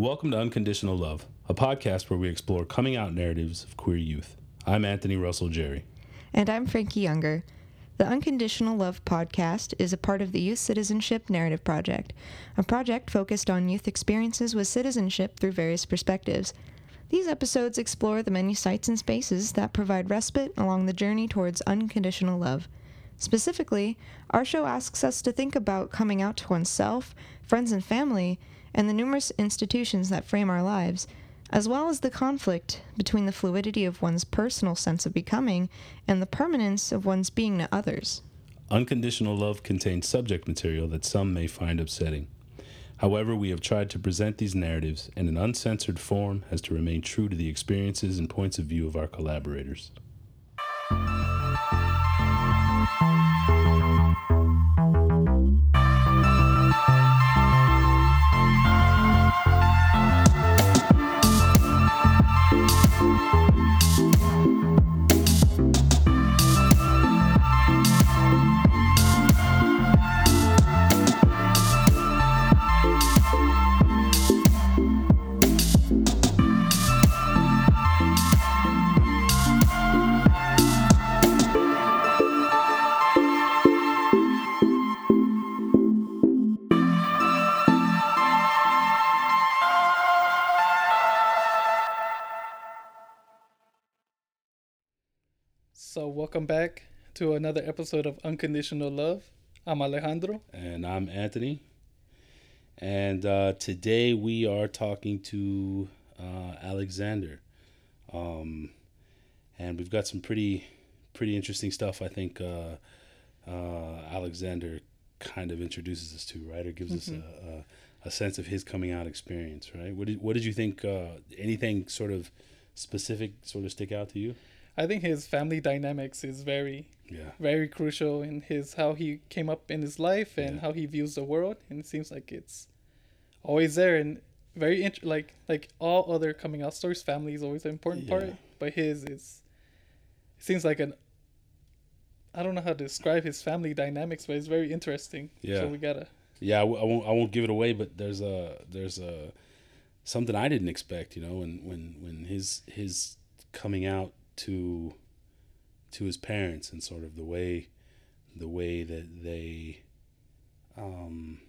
Welcome to Unconditional Love, a podcast where we explore coming out narratives of queer youth. I'm Anthony Russell Jerry. And I'm Frankie Younger. The Unconditional Love podcast is a part of the Youth Citizenship Narrative Project, a project focused on youth experiences with citizenship through various perspectives. These episodes explore the many sites and spaces that provide respite along the journey towards unconditional love. Specifically, our show asks us to think about coming out to oneself, friends and family, and the numerous institutions that frame our lives, as well as the conflict between the fluidity of one's personal sense of becoming and the permanence of one's being to others. Unconditional love contains subject material that some may find upsetting. However, we have tried to present these narratives in an uncensored form as to remain true to the experiences and points of view of our collaborators. Welcome back to another episode of Unconditional Love. I'm Alejandro. And I'm Anthony. And uh, today we are talking to uh, Alexander. Um, and we've got some pretty, pretty interesting stuff. I think uh, uh Alexander kind of introduces us to, right, or gives mm-hmm. us a, a, a, sense of his coming out experience, right? What did What did you think? Uh, anything sort of specific sort of stick out to you? I think his family dynamics is very yeah. very crucial in his how he came up in his life and yeah. how he views the world and it seems like it's always there and very int- like like all other coming out stories family is always an important yeah. part but his is it seems like an I don't know how to describe his family dynamics but it's very interesting yeah so we gotta yeah I w- I won't I won't give it away but there's a there's a something I didn't expect you know when when when his his coming out to to his parents and sort of the way the way that they um,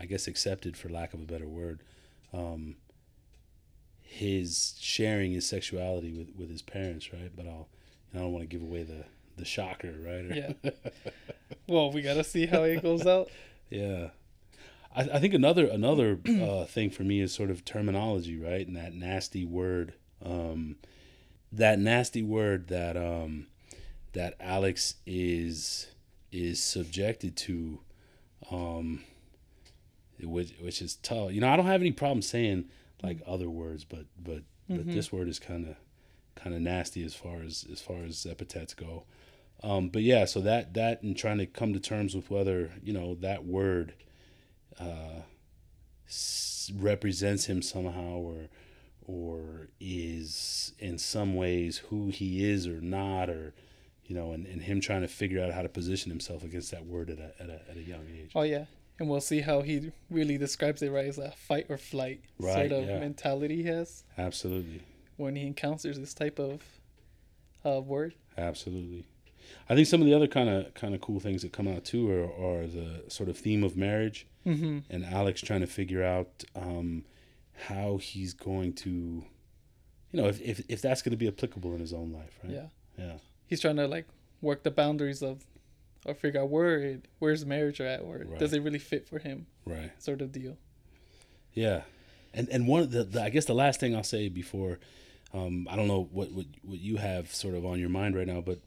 I guess accepted for lack of a better word um, his sharing his sexuality with, with his parents right? But I'll I don't want to give away the the shocker right? Yeah. Well we gotta see how it goes out. Yeah. I, I think another another uh, thing for me is sort of terminology right? And that nasty word um, that nasty word that um that Alex is is subjected to um which which is tough. You know, I don't have any problem saying like other words, but but mm-hmm. but this word is kind of kind of nasty as far as as far as epithets go. Um, but yeah, so that that and trying to come to terms with whether you know that word uh, s- represents him somehow or or is in some ways who he is or not or you know and, and him trying to figure out how to position himself against that word at a, at a, at a young age. Oh yeah. And we'll see how he really describes it right? As a fight or flight right, sort of yeah. mentality he has. Absolutely. When he encounters this type of uh, word. Absolutely. I think some of the other kind of kind of cool things that come out too are, are the sort of theme of marriage mm-hmm. and Alex trying to figure out um, how he's going to, you know, if if, if that's going to be applicable in his own life, right? Yeah. Yeah. He's trying to like work the boundaries of, or figure out where it, where's marriage at, or right. does it really fit for him? Right. Sort of deal. Yeah, and and one of the, the I guess the last thing I'll say before, um, I don't know what, what what you have sort of on your mind right now, but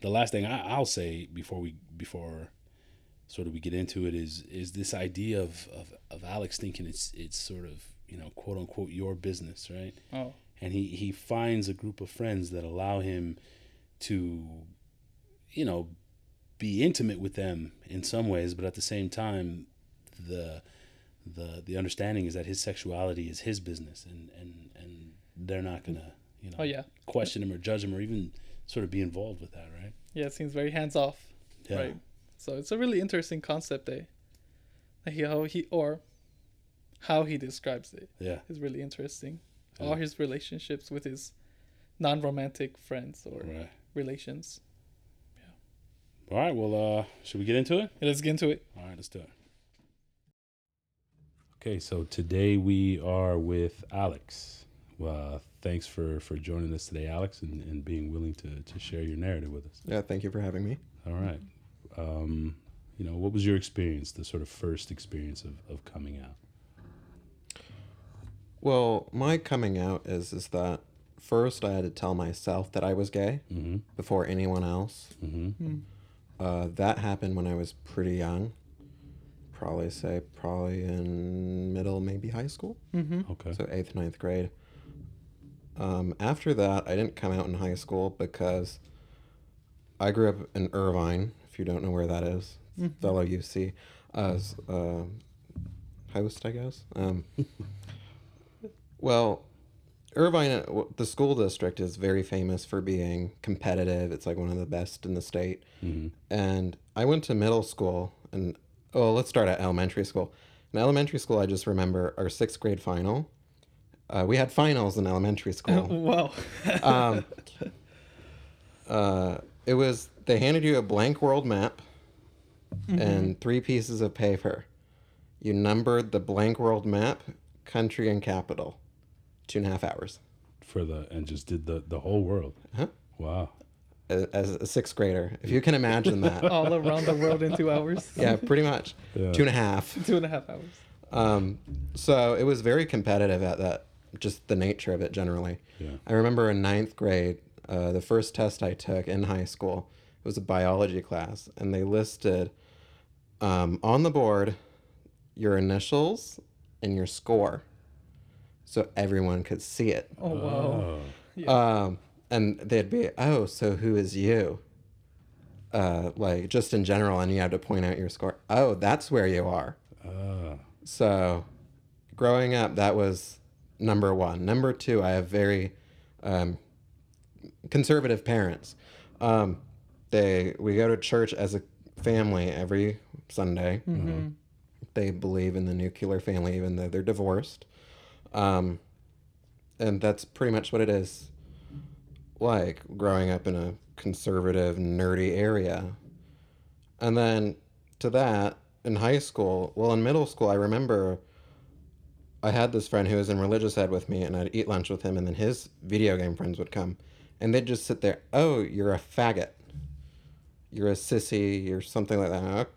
the last thing I, I'll say before we before sort of we get into it is is this idea of, of, of Alex thinking it's it's sort of you know, quote unquote, your business, right? Oh. And he, he finds a group of friends that allow him to, you know, be intimate with them in some ways, but at the same time, the the the understanding is that his sexuality is his business, and and and they're not gonna, you know, oh yeah, question him or judge him or even sort of be involved with that, right? Yeah, it seems very hands off, yeah. right? So it's a really interesting concept, eh? Like how he or how he describes it Yeah. is really interesting. Yeah. All his relationships with his non-romantic friends or Right. relations. All right. Well, uh, should we get into it? Yeah, let's get into it. All right, let's do it. Okay, so today we are with Alex. Well, thanks for for joining us today, Alex, and, and being willing to to share your narrative with us. Yeah, thank you for having me. All right. Um, you know, what was your experience, the sort of first experience of, of coming out? Well, my coming out is is that first I had to tell myself that I was gay Mm-hmm. before anyone else. Mm-hmm. Uh, that happened when I was pretty young. Probably say probably in middle, maybe high school. Mm-hmm. Okay. So eighth, ninth grade. Um, after that, I didn't come out in high school because I grew up in Irvine. If you don't know where that is, fellow UC, as uh, host, I guess. Um, well, Irvine, uh, the school district is very famous for being competitive. It's like one of the best in the state. Mm-hmm. And I went to middle school, and oh, let's start at elementary school. In elementary school, I just remember our sixth grade final. Uh, we had finals in elementary school. wow. um, uh, it was they handed you a blank world map and three pieces of paper. You numbered the blank world map, country, and capital. Two and a half hours For the and just did the the whole world. Huh? Wow. as, as a sixth grader. If you can imagine that. All around the world in two hours. yeah, pretty much. Yeah. Two and a half. Two and a half hours. Um, so it was very competitive at that, just the nature of it generally. Yeah. I remember in ninth grade, uh, the first test I took in high school, it was a biology class, and they listed um, on the board your initials and your score so everyone could see it. Oh wow. Oh. Yeah. Um, and they'd be, oh, so who is you? Uh, like just in general, and you had to point out your score. Oh, that's where you are. Ah. So, growing up, that was number one. Number two, I have very um, conservative parents. Um, they we go to church as a family every Sunday. Mm-hmm. They believe in the nuclear family, even though they're divorced. Um, and that's pretty much what it is like growing up in a conservative, nerdy area. And then to that, in high school, well, in middle school, I remember I had this friend who was in religious ed with me, and I'd eat lunch with him, and then his video game friends would come, and they'd just sit there, oh, you're a faggot. You're a sissy, you're something like that.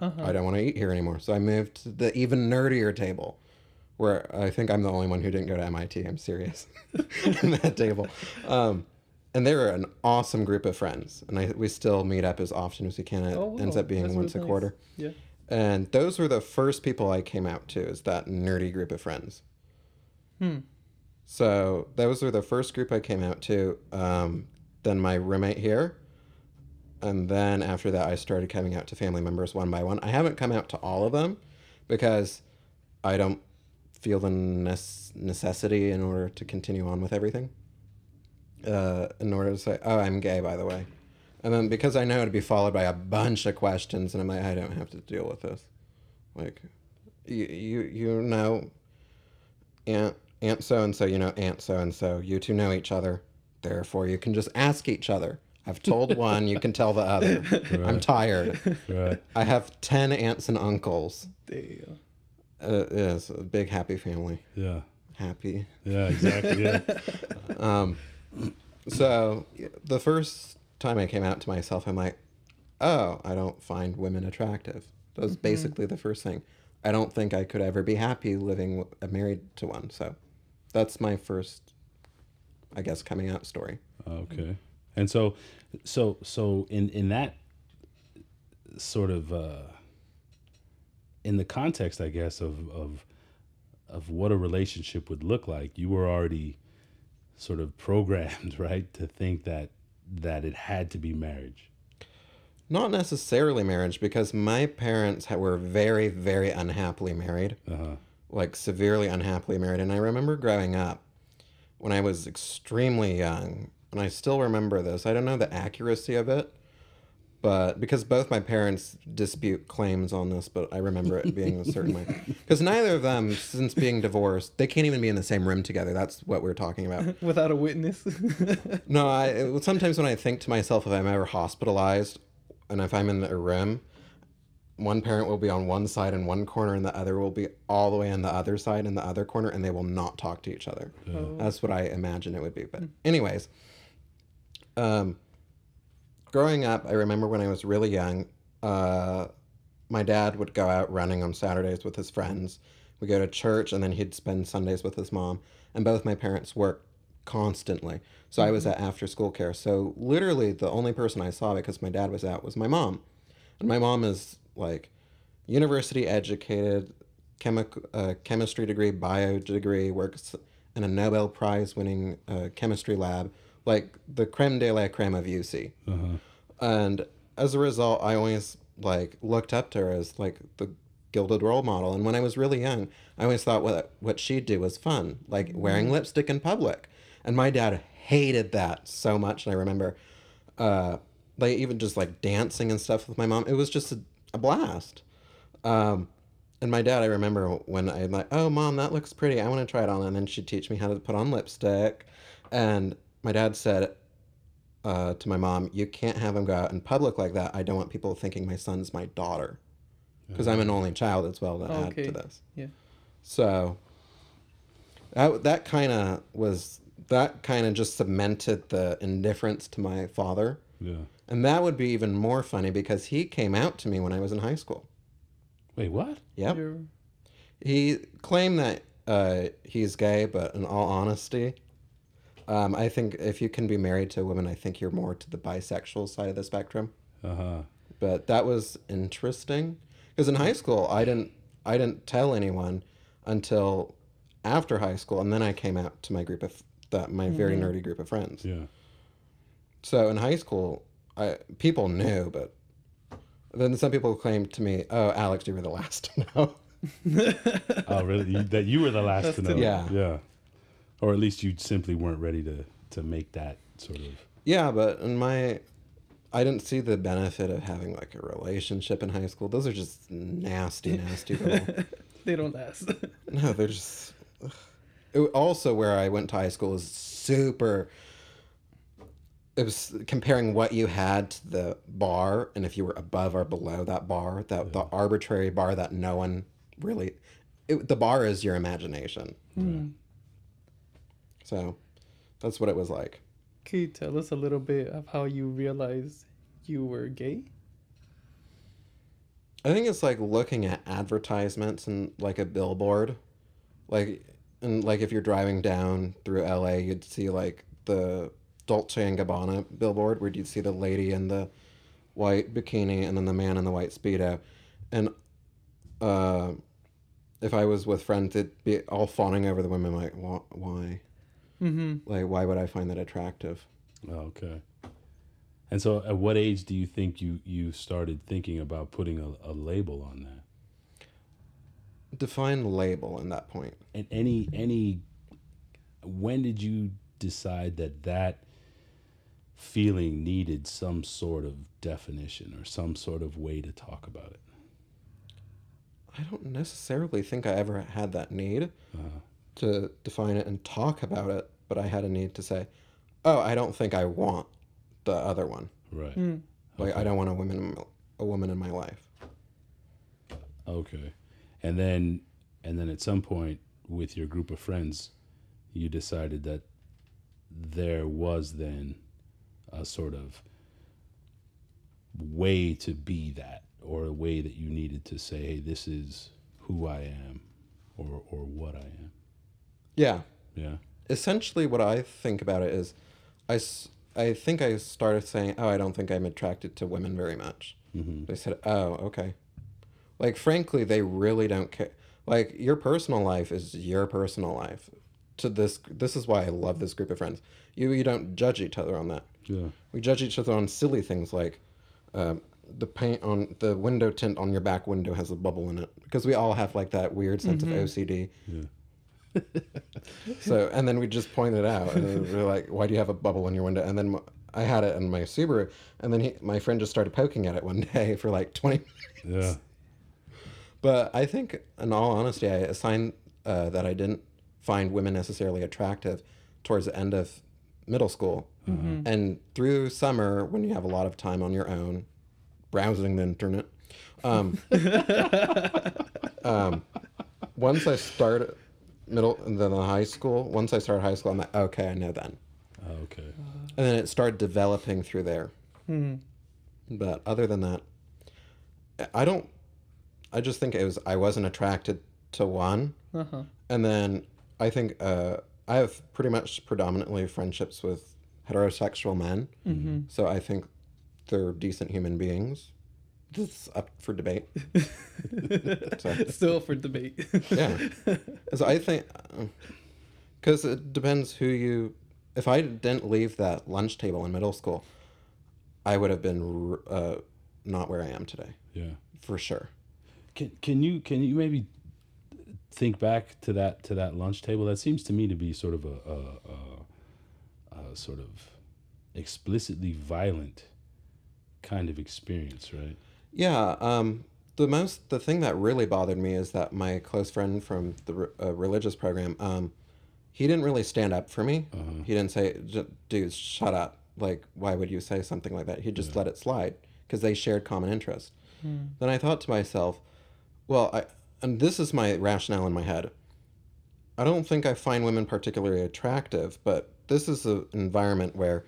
Uh-huh. I don't want to eat here anymore. So I moved to the even nerdier table, where I think I'm the only one who didn't go to MIT. I'm serious. in that table, um, and they were an awesome group of friends, and I, we still meet up as often as we can. It Oh, wow. ends up being That's once really a nice. quarter. Yeah. And those were the first people I came out to, is that nerdy group of friends. Hmm. So those were the first group I came out to. Um, then my roommate here. And then after that, I started coming out to family members one by one. I haven't come out to all of them because I don't feel the nece- necessity in order to continue on with everything. Uh, in order to say, oh, I'm gay, by the way. And then because I know it'd be followed by a bunch of questions, and I'm like, I don't have to deal with this. Like, you you you know, aunt aunt so and so, you know aunt so and so. You two know each other, therefore you can just ask each other. I've told one, you can tell the other. I'm tired. Right. I have ten aunts and uncles. Damn. Uh, it is a big happy family. Yeah. Happy. Yeah. Exactly. Yeah. Um, so the first time I came out to myself, I'm like, oh, I don't find women attractive. That was basically the first thing. I don't think I could ever be happy living uh, married to one. So that's my first, I guess, coming out story. Okay. And so, so, so in in that sort of uh, in the context, I guess of of of what a relationship would look like, you were already sort of programmed, right, to think that that it had to be marriage. Not necessarily marriage, because my parents were very, very unhappily married. Uh huh. like severely unhappily married. And I remember growing up when I was extremely young, and I still remember this. I don't know the accuracy of it, but because both my parents dispute claims on this, but I remember it being a certain way. Because neither of them, since being divorced, they can't even be in the same room together. That's what we're talking about. Without a witness. No, I sometimes when I think to myself if I'm ever hospitalized, and if I'm in a room, one parent will be on one side in one corner, and the other will be all the way on the other side in the other corner, and they will not talk to each other. Oh. That's what I imagine it would be. But anyways, um, growing up, I remember when I was really young, uh, my dad would go out running on Saturdays with his friends. We'd go to church, and then he'd spend Sundays with his mom. And both my parents worked constantly, so I was at after school care. So literally, the only person I saw because my dad was out was my mom, and my mom is like university educated, chemic- uh, chemistry degree, bio degree, works in a Nobel Prize winning uh, chemistry lab, like the creme de la creme of UC. And as a result, I always like looked up to her as like the gilded role model. And when I was really young, I always thought what what she'd do was fun, like wearing lipstick in public. And my dad hated that so much. And I remember, uh, like even just like dancing and stuff with my mom. It was just a, a blast. Um, and my dad, I remember when I'm like, "Oh, mom, that looks pretty. I want to try it on," and then she'd teach me how to put on lipstick. And my dad said uh, to my mom, "You can't have him go out in public like that. I don't want people thinking my son's my daughter, because I'm an only child as well to add Okay. to this." yeah. So that that kind of was that kind of just cemented the indifference to my father. Yeah. And that would be even more funny because he came out to me when I was in high school. Wait, what? Yep. You're, He claimed that uh, he's gay, but in all honesty, um, I think if you can be married to a woman, I think you're more to the bisexual side of the spectrum. Uh huh. But that was interesting because in high school, I didn't I didn't tell anyone until after high school, and then I came out to my group of that my very nerdy group of friends. Yeah. So in high school, I people knew, but then some people claimed to me, "Oh, Alex, you were the last to know." Oh, really? You, that you were the last to know. Yeah. Yeah. Or at least you simply weren't ready to to make that sort of. Yeah, but in my, I didn't see the benefit of having like a relationship in high school. Those are just nasty, nasty people. they don't last. no, they're just. ugh. It, also, where I went to high school is super. It was comparing what you had to the bar, and if you were above or below that bar, that the arbitrary bar that no one really. It, the bar is your imagination. Mm. So, that's what it was like. Can you tell us a little bit of how you realized you were gay? I think it's like looking at advertisements and like a billboard, like and like if you're driving down through LA, you'd see like the Dolce and Gabbana billboard where you'd see the lady in the white bikini and then the man in the white speedo, and uh, if I was with friends, it'd be all fawning over the women like "Wha- why, Mm-hmm. like why would I find that attractive? Oh, okay. And so, at what age do you think you you started thinking about putting a, a label on that? Define label in that point. And any any, when did you decide that that feeling needed some sort of definition or some sort of way to talk about it? I don't necessarily think I ever had that need Uh, to define it and talk about it, but I had a need to say, "Oh, I don't think I want the other one. right. Mm. Like I don't want a woman, in my- a woman in my life." Okay. And then and then at some point with your group of friends, you decided that there was then a sort of way to be that or a way that you needed to say, hey, this is who I am or or what I am. Yeah. Yeah. Essentially, what I think about it is, I, I think I started saying, "Oh, I don't think I'm attracted to women very much." hmm They said, "Oh, okay." Like frankly, they really don't care. Like your personal life is your personal life. To this, this is why I love this group of friends. You you don't judge each other on that. Yeah. We judge each other on silly things like um, the paint on the window tint on your back window has a bubble in it because we all have like that weird sense of OCD. Yeah. So and then we just point it out and we're like, "Why do you have a bubble in your window?" And then I had it in my Subaru, and then he, my friend just started poking at it one day for like twenty. minutes Yeah. But I think, in all honesty, I assigned uh, that I didn't find women necessarily attractive towards the end of middle school, and through summer when you have a lot of time on your own, browsing the internet. Um, um, once I started middle and then high school, once I started high school, I'm like, okay, I know then. Oh, okay. And then it started developing through there. Hmm. But other than that, I don't. I just think it was I wasn't attracted to one, Uh-huh. and then I think uh, I have pretty much predominantly friendships with heterosexual men. Mm-hmm. So I think they're decent human beings. This is up for debate. so, Still for debate. yeah. So I think, because it depends who you. If I didn't leave that lunch table in middle school, I would have been uh, not where I am today, Yeah. for sure. Can can you can you maybe think back to that to that lunch table? That seems to me to be sort of a, a, a, a sort of explicitly violent kind of experience, right? Yeah. Um, the most, the thing that really bothered me is that my close friend from the re- uh, religious program, um, he didn't really stand up for me. He didn't say, "Dude, shut up." Like, why would you say something like that? He just let it slide because they shared common interest. Then I thought to myself, well, I, and this is my rationale in my head. I don't think I find women particularly attractive, but this is an environment where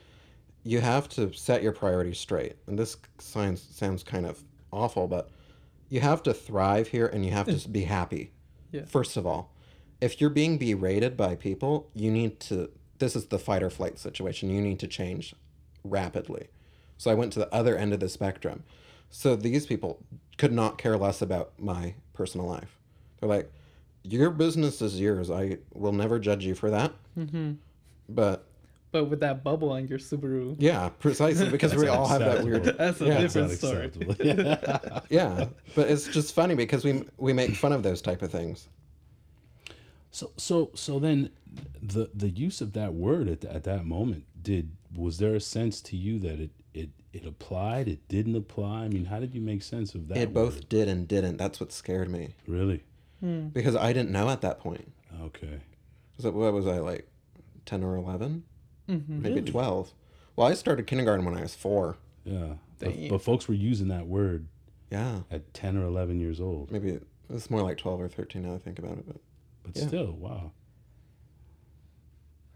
you have to set your priorities straight. And this sounds sounds kind of awful, but you have to thrive here and you have to be happy. Yeah. First of all, if you're being berated by people, you need to. This is the fight or flight situation. You need to change rapidly. So I went to the other end of the spectrum. So these people could not care less about my personal life. They're like, your business is yours. I will never judge you for that. Mm-hmm. But But with that bubble on your Subaru, yeah, precisely because we all have that weird. that's a Yeah. different That's story. Yeah. Yeah, but it's just funny because we we make fun of those type of things. So so so then the the use of that word at, at that moment did was there a sense to you that it it it applied it didn't apply I mean how did you make sense of that It both word? did and didn't. That's what scared me really hmm. because I didn't know at that point. okay So what was I like, ten or 11 Mm-hmm. maybe twelve? Well, I started kindergarten when I was four. yeah but, but folks were using that word Yeah, at 10 or 11 years old maybe it's more like twelve or thirteen now. I think about it, but but Yeah. still wow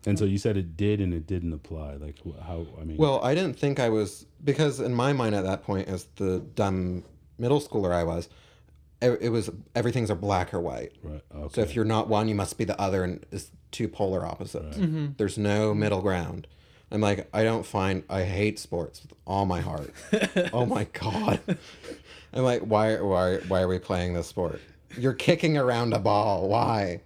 and so you said it did and it didn't apply like how I mean Well, I didn't think I was because in my mind at that point, as the dumb middle schooler I was, it, it was everything's a black or white. right okay So if you're not one, you must be the other, and it's two polar opposites. Mm-hmm. There's no middle ground. I'm like, I don't find I hate sports with all my heart. oh my god. I'm like, why why why are we playing this sport? You're kicking around a ball. Why?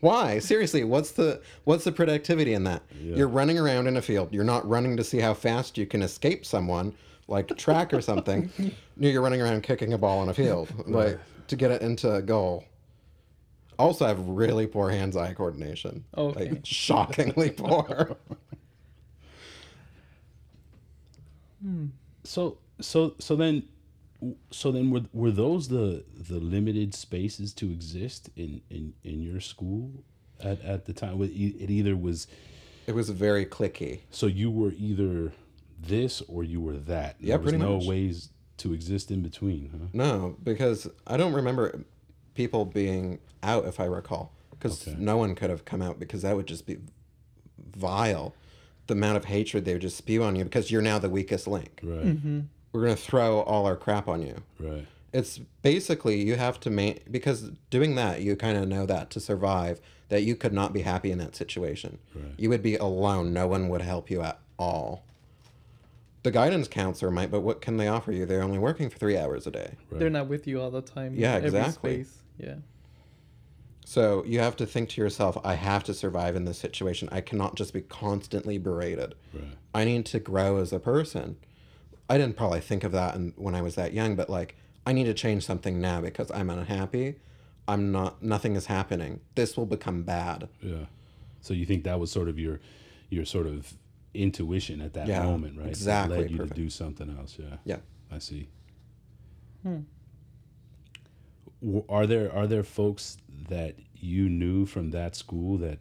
Why? Seriously, what's the what's the productivity in that? You're running around in a field. You're not running to see how fast you can escape someone, like track or something. No, You're running around kicking a ball on a field, like to get it into a goal. Also, I have really poor hands-eye coordination. Okay. Like shockingly poor. Hmm. so so so then so then were were those the the limited spaces to exist in in in your school at at the time it it either was It was very cliquey. so you were either this or you were that Yeah, there was pretty no much. ways to exist in between huh No, because I don't remember people being out, if I recall, because Okay. no one could have come out because that would just be vile. The amount of hatred they would just spew on you because you're now the weakest link. right mm-hmm. We're gonna throw all our crap on you. right It's basically you have to make because doing that you kind of know that to survive that you could not be happy in that situation. Right. You would be alone. No one would help you at all. The guidance counselor might, but what can they offer you? They're only working for three hours a day. right They're not with you all the time. Yeah, exactly. space. Yeah. So you have to think to yourself, I have to survive in this situation. I cannot just be constantly berated. right I need to grow as a person. I didn't probably think of that in, when I was that young, but like, I need to change something now because I'm unhappy. I'm not, nothing is happening. This will become bad. yeah so you think that was sort of your your sort of intuition at that Yeah, moment, right? That exactly, led you perfect. to do something else. Yeah. Yeah. I see. Hmm. Are there are there folks that you knew from that school that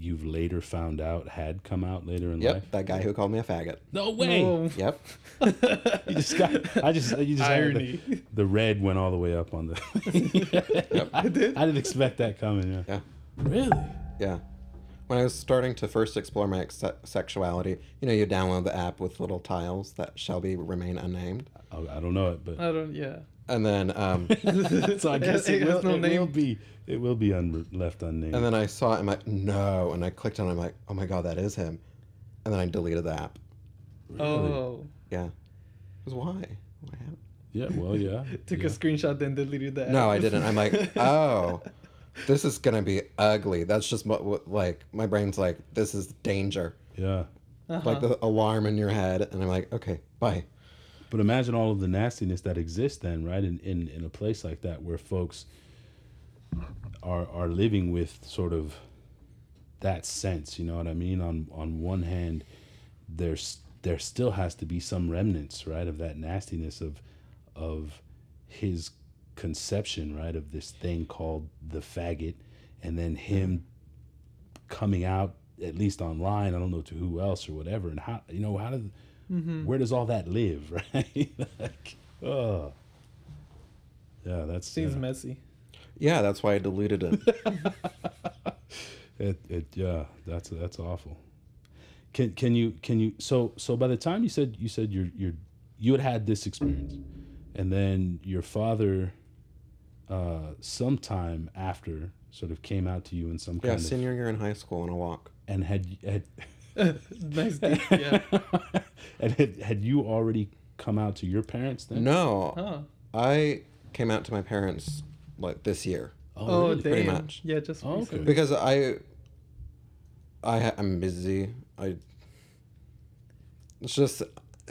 you've later found out had come out later in Yep, life? that guy who called me a faggot. No way. No. Yep. You just got. I just. You just had Irony. The, the red went all the way up on the. I, did? I didn't expect that coming. Yeah. Yeah. Really? Yeah. When I was starting to first explore my ex- sexuality, you know, you download the app with little tiles that shall be remain unnamed. Oh, I don't know it, but I don't. Yeah. And then um so I guess It it, will, no it will name. be. It will be un- left unnamed. and then I saw it, I'm like, no. And I clicked on it, I'm like, oh my God, that is him. And then I deleted the app. Really? Oh. Yeah. Because why? Why Yeah. Well, yeah. Took yeah. a screenshot, then deleted that. No, I didn't. I'm like, oh, this is going to be ugly. That's just what, what, like, my brain's like, this is danger. Yeah. Uh-huh. Like the alarm in your head. And I'm like, okay, bye. But imagine all of the nastiness that exists then, right? In, in in a place like that where folks are are living with sort of that sense, you know what I mean? On on one hand, there's there still has to be some remnants, right, of that nastiness of of his conception, right, of this thing called the faggot, and then him coming out at least online. I don't know to who else or whatever, and how you know how did mm-hmm. where does all that live, right? like, oh, yeah, that's Seems yeah. messy. Yeah, that's why I deleted it. It, it yeah, that's that's awful. Can can you can you so so by the time you said you said you're you're you had had this experience, and then your father, uh, sometime after sort of came out to you in some yeah, kind senior year in high school on a walk. and had had nice. deep, Yeah. and had, had you already come out to your parents then? No, Huh. I came out to my parents like this year Oh, really? damn. Pretty much. Yeah, just Oh, okay. because I, I I'm busy. I. It's just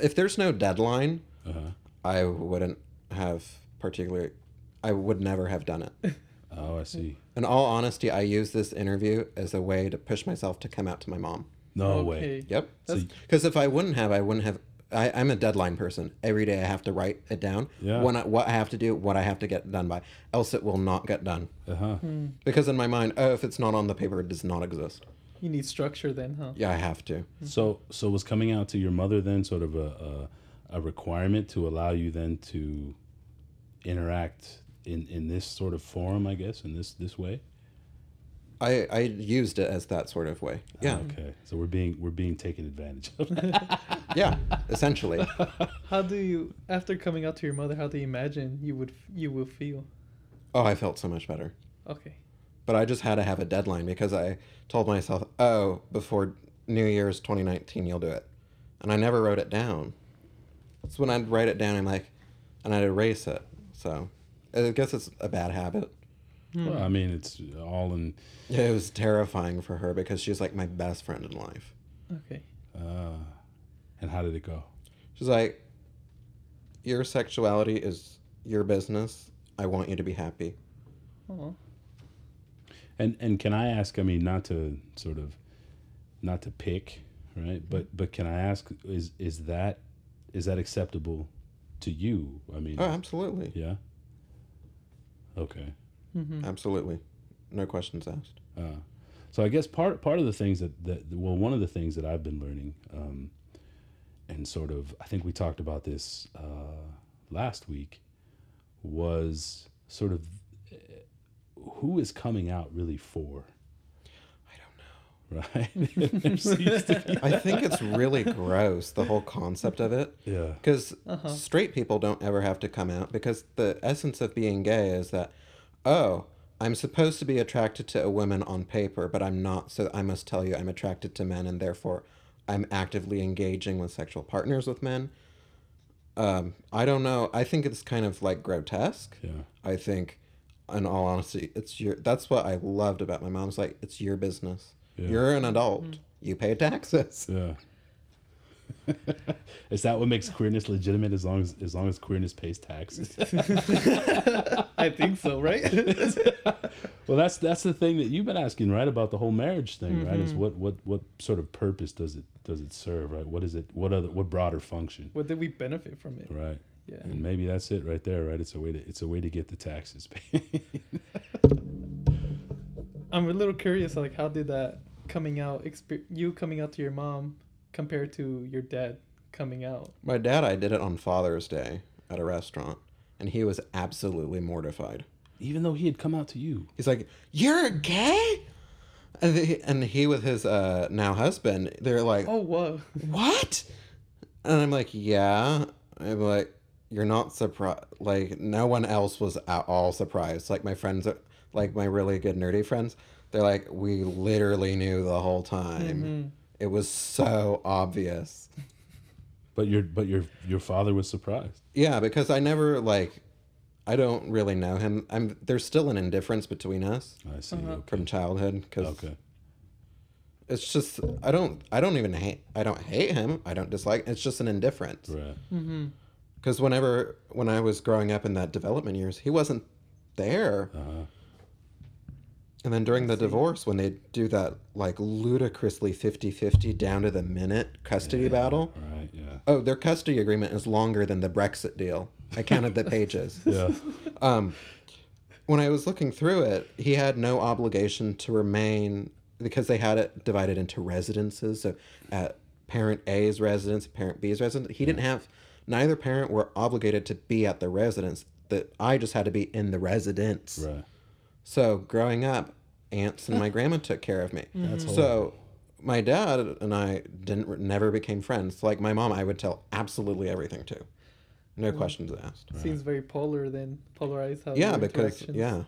if there's no deadline, Uh-huh. I wouldn't have particularly. I would never have done it. Oh, I see. In all honesty, I use this interview as a way to push myself to come out to my mom. No way. Yep. Because if I wouldn't have, I wouldn't have. I, I'm a deadline person. Every day I have to write it down. Yeah. When I, what I have to do, what I have to get done by. Else it will not get done. uh huh. Hmm. Because in my mind, oh, if it's not on the paper, it does not exist. You need structure then, huh? Yeah, I have to. So so was coming out to your mother then sort of a a, a requirement to allow you then to interact in in this sort of forum, I guess, in this this way. I, I used it as that sort of way. Ah, yeah. Okay. So we're being we're being taken advantage of. Yeah. Essentially. How do you, after coming out to your mother, how do you imagine you would you will feel? Oh, I felt so much better. Okay. But I just had to have a deadline because I told myself, oh, before New Year's 2019, you'll do it. And I never wrote it down. So when I'd write it down, I'm like, and I'd erase it. So I guess it's a bad habit. well, I mean, it's all in. Yeah, it was terrifying for her because she's like my best friend in life. Okay. Uh, and how did it go? She's like, your sexuality is your business. I want you to be happy. Oh. And and can I ask? I mean, not to sort of, not to pick, right? But but can I ask? Is is that is that acceptable to you? I mean, Oh, absolutely. yeah. Okay. Mm-hmm. Absolutely. No questions asked. Uh, so I guess part part of the things that, that well one of the things that I've been learning um, and sort of I think we talked about this uh, last week was sort of uh, who is coming out really for I don't know. Right There seems to be- I think it's really gross, the whole concept of it. yeah Because Uh-huh. straight people don't ever have to come out because the essence of being gay is that, oh, I'm supposed to be attracted to a woman on paper, but I'm not, so I must tell you I'm attracted to men and therefore I'm actively engaging with sexual partners with men. Um, I don't know. I think it's kind of like grotesque. yeah I think, in all honesty, it's your. That's what I loved about my mom's like. It's your business. Yeah. You're an adult. Mm. You pay taxes. yeah is that what makes queerness legitimate as long as as long as queerness pays taxes I I think so, right? well, that's that's the thing that you've been asking, right, about the whole marriage thing, right? Is mm-hmm. what what what sort of purpose does it does it serve, right? What is it? What other what broader function, what did we benefit from it? right? Yeah. And maybe that's it right there, right? It's a way to it's a way to get the taxes paid. I'm a little curious, like, how did that coming out, exper- you coming out to your mom, compared to your dad coming out? My dad, I did it on Father's Day at a restaurant, and he was absolutely mortified. Even though he had come out to you, He's like, "You're gay," and he, and he with his uh, now husband, they're like, Oh, whoa. "What?" And I'm like, "Yeah." I'm like, "You're not surprised." Like, no one else was at all surprised. Like my friends, like my really good nerdy friends, they're like, "We literally knew the whole time. It was so obvious." but your but your your father was surprised. Yeah, because I never like I don't really know him. I'm there's still an indifference between us I see. Uh-huh. Okay. from childhood cuz okay. it's just I don't I don't even hate I don't hate him. I don't dislike. It's just an indifference. Right. Cuz whenever when I was growing up in that development years, he wasn't there. Uh-huh. And then during the divorce when they do that like ludicrously 50-50 down to the minute custody battle. Right. Yeah. Oh, their custody agreement is longer than the Brexit deal. I counted the pages. Yeah. Um, when I was looking through it, he had no obligation to remain because they had it divided into residences. So at parent A's residence, parent B's residence, he didn't have neither parent were obligated to be at the residence. That I just had to be in the residence. Right. So growing up, aunts and my grandma took care of me. That's so my dad and I didn't never became friends. Like my mom, I would tell absolutely everything to, no mm. questions asked. Seems very polar then, polarized. How Yeah, your because yeah.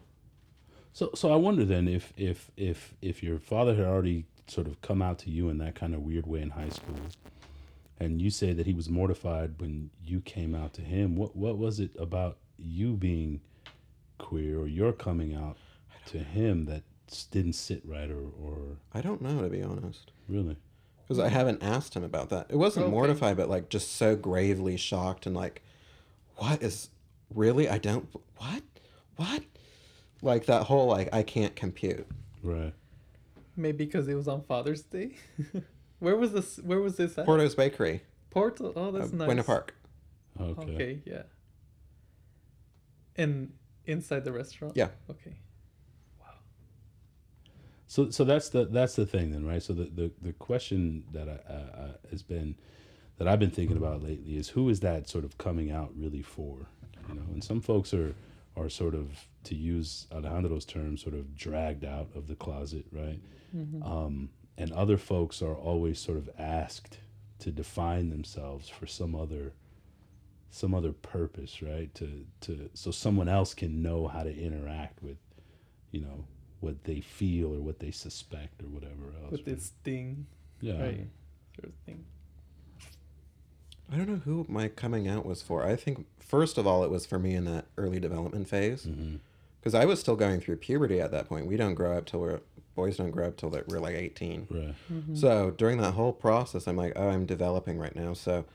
So so I wonder then if if if if your father had already sort of come out to you in that kind of weird way in high school, and you say that he was mortified when you came out to him. What what was it about you being queer or your coming out to him that didn't sit right or or I don't know to be honest. really? Because I haven't asked him about that. It wasn't Okay. mortified, but like just so gravely shocked and like, what is really? I don't. What? What? Like that whole like I can't compute. Right. Maybe because it was on Father's Day. where was this? Where was this at? Porto's Bakery, Porto. Oh, uh, that's nice. Buena Park. Okay. Okay. yeah. And inside the restaurant. Yeah. Okay. So so that's the that's the thing then, right? So the the, the question that I, has been that I've been thinking about lately is who is that sort of coming out really for? You know, and some folks are are sort of to use Alejandro's term, sort of dragged out of the closet, right? Um, and other folks are always sort of asked to define themselves for some other some other purpose, right? To to so someone else can know how to interact with, you know, what they feel or what they suspect or whatever else. With right? this thing, yeah. right? Sort of thing. I don't know who my coming out was for. I think first of all, it was for me in that early development phase, Mm-hmm. because I was still going through puberty at that point. We don't grow up till we're boys don't grow up till we're like eighteen. Right. So during that whole process, I'm like, oh, I'm developing right now. So,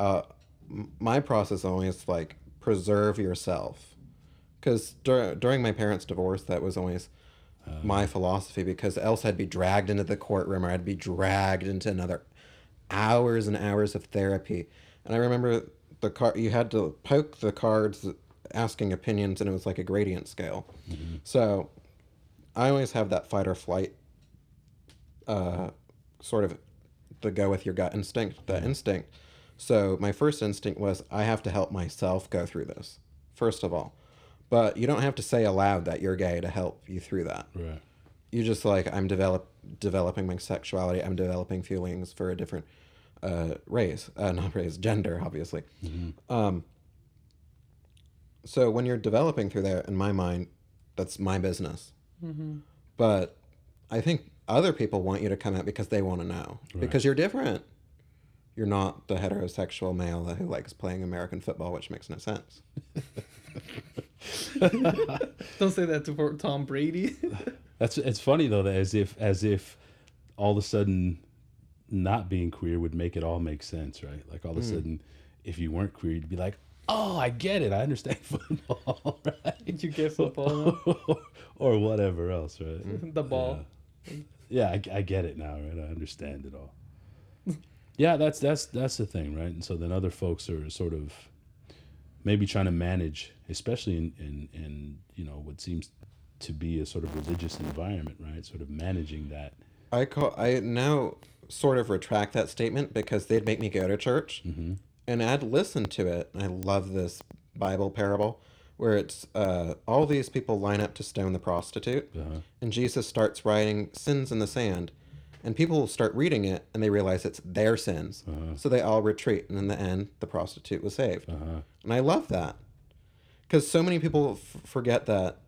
uh, m- my process always like preserve yourself, because dur- during my parents' divorce, that was always my philosophy. Because else, I'd be dragged into the courtroom, or I'd be dragged into another hours and hours of therapy. And I remember the card you had to poke the cards, asking opinions, and it was like a gradient scale. So, I always have that fight or flight uh, sort of the go with your gut instinct, the instinct. So my first instinct was I have to help myself go through this, first of all. But you don't have to say aloud that you're gay to help you through that. Right. You just like I'm develop developing my sexuality. I'm developing feelings for a different uh, race, uh, not race, gender, obviously. Um, so when you're developing through that, in my mind, that's my business. Mm-hmm. But I think other people want you to come out because they want to know because you're different. You're not the heterosexual male who likes playing American football, which makes no sense. Don't say that to Tom Brady. That's it's funny though that as if as if all of a sudden not being queer would make it all make sense, right? Like all of a hmm. sudden if you weren't queer you'd be like, oh, I get it. I understand football, right? You get football, or whatever else, right? the ball. Yeah, I, I get it now, right? I understand it all. yeah, that's that's that's the thing, right? And so then other folks are sort of maybe trying to manage, especially in in, in you know what seems to be a sort of religious environment, right? Sort of managing that. I call I now sort of retract that statement because they'd make me go to church and I'd listen to it. I love this Bible parable where it's uh, all these people line up to stone the prostitute, Uh-huh. and Jesus starts writing sins in the sand, and people start reading it and they realize it's their sins, so they all retreat, and in the end, the prostitute was saved. Uh-huh. And I love that because so many people f- forget that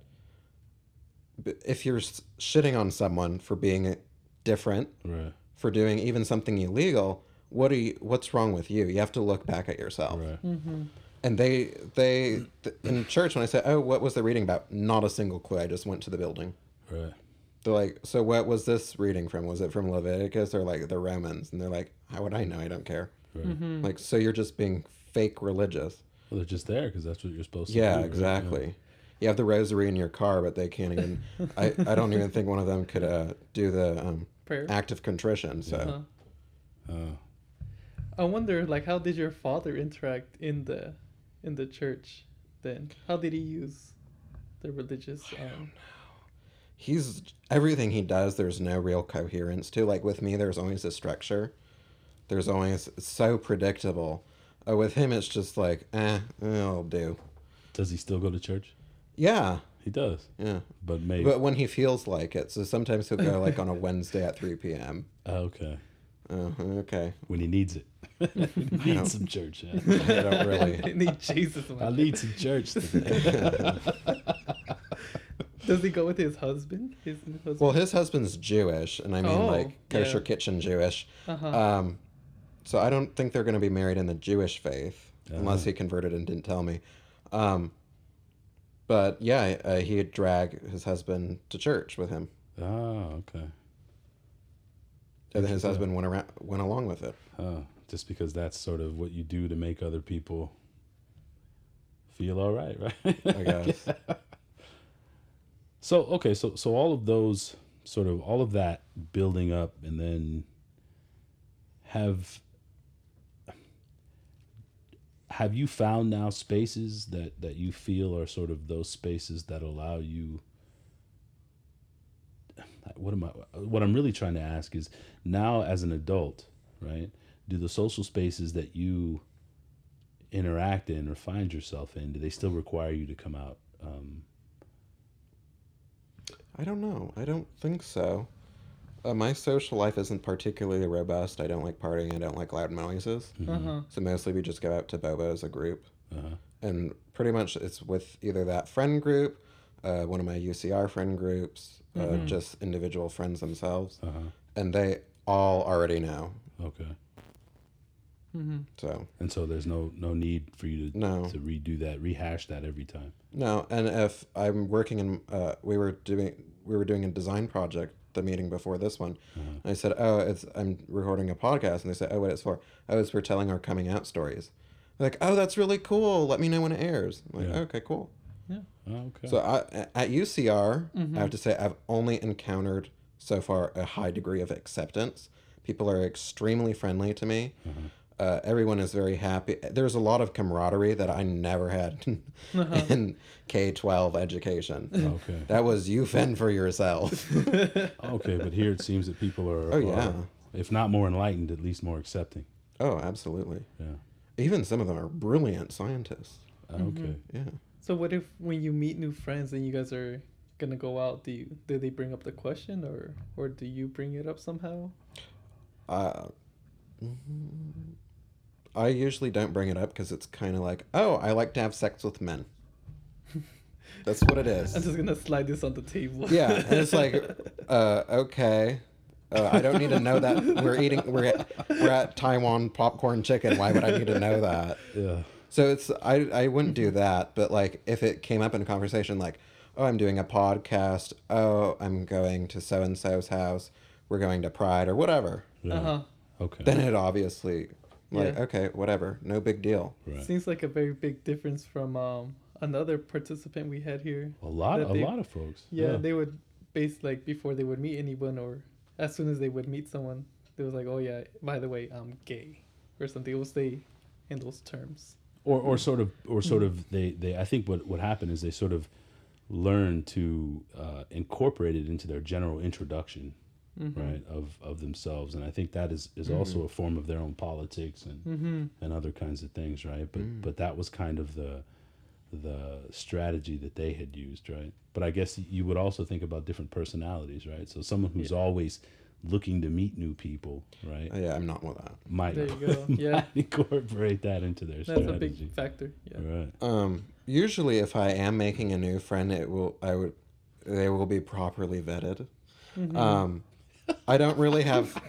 if you're shitting on someone for being different, Right. for doing even something illegal, what are you, what's wrong with you? You have to look back at yourself. Right. Mm-hmm. And they they th- in church when I say, "Oh, what was the reading about?" Not a single clue. I just went to the building. Right. They're like, "So what was this reading from? Was it from Leviticus or like the Romans?" And they're like, "How would I know? I don't care." Right. Mm-hmm. Like, so you're just being fake religious. Well, they're just there because that's what you're supposed to Yeah, do. right? exactly. You have the rosary in your car, but they can't even. I, I don't even think one of them could uh, do the um, Prayer. act of contrition. So Uh-huh. Uh, I wonder, like, how did your father interact in the in the church? Then, how did he use the religious? Um, he's everything he does there's no real coherence to like with me there's always a structure there's always so predictable uh, with him it's just like eh it'll do does he still go to church? yeah He does, yeah but maybe. but when he feels like it so sometimes he'll go like on a wednesday at 3 p.m Oh, okay. oh okay When he needs it. he don't- needs some church. Yeah. i don't really I need Jesus. in I need some church today. Does he go with his husband? His husband. well his husband's jewish and i mean Oh, like kosher yeah. kitchen jewish uh-huh. Um, so I don't think they're going to be married in the Jewish faith, unless Ah. he converted and didn't tell me. Um, but yeah, uh, he'd drag his husband to church with him, oh, okay. and then his husband went around, went along with it. Oh, just because that's sort of what you do to make other people feel all right, right? I guess. So okay, so so all of those sort of all of that building up, and then have have you found now spaces that that you feel are sort of those spaces that allow you what am I what I'm really trying to ask is now as an adult, right? Do the social spaces that you interact in or find yourself in, do they still require you to come out? Um, I don't know. I don't think so. Uh, my social life isn't particularly robust. I don't like partying. I don't like loud noises. uh-huh. So mostly we just go out to boba as a group. uh-huh. and pretty much it's with either that friend group, uh, one of my UCR friend groups, uh, just individual friends themselves, Uh-huh. and they all already know. Okay. Mm-hmm. So And so there's no no need for you to No. to redo that, rehash that every time. no, and if I'm working in, uh, we were doing we were doing a design project. The meeting before this one, Uh-huh. I said, "Oh, it's I'm recording a podcast," and they said, "Oh, what it's for?" Oh, it's for telling our coming out stories. They're like, "Oh, that's really cool. Let me know when it airs." I'm like, Yeah. "Okay, cool." Oh, okay. So I, at UCR, Mhm. I have to say I've only encountered so far a high degree of acceptance. People are extremely friendly to me. Uh-huh. Uh, everyone is very happy. There's a lot of camaraderie that I never had Uh-huh. in K twelve education. okay. That was you fend for yourself. Okay, but here it seems that people are, Oh, are, yeah. if not more enlightened, at least more accepting. oh, absolutely. Yeah. Even some of them are brilliant scientists. Okay. Yeah. So what if when you meet new friends and you guys are gonna go out, do you do they bring up the question or or do you bring it up somehow? Uh, I usually don't bring it up because it's kind of like, oh, I like to have sex with men. That's what it is. I'm just gonna slide this on the table. Yeah, and it's like, uh, okay, uh, I don't need to know that we're eating. We're at, we're at Taiwan popcorn chicken. Why would I need to know that? Yeah. So it's I I wouldn't do that. But like if it came up in a conversation, like, oh, I'm doing a podcast. Oh, I'm going to so and so's house. We're going to Pride or whatever. Yeah. Uh huh. Okay. Then it obviously Like, Yeah. okay, whatever, no big deal. Right. Seems like a very big difference from um another participant we had here. A lot, that a they- lot of folks. Yeah, they would base like before they would meet anyone or as soon as they would meet someone, they was like, "Oh yeah, by the way, I'm gay," or something. It will stay in those terms. or or sort of or sort of they they I think what what happened is they sort of learn to uh, incorporate it into their general introduction Mm-hmm. right of of themselves and I think that is is also a form of their own politics and Mm-hmm. and other kinds of things right but but that was kind of the the strategy that they had used right but I guess you would also think about different personalities right so someone who's always looking to meet new people right Uh, yeah, I'm not with that. might, There you go. Yeah. might incorporate that into their That's strategy a big factor. Yeah. right Um, usually, if I am making a new friend, it will I would they will be properly vetted. Um, I don't really have.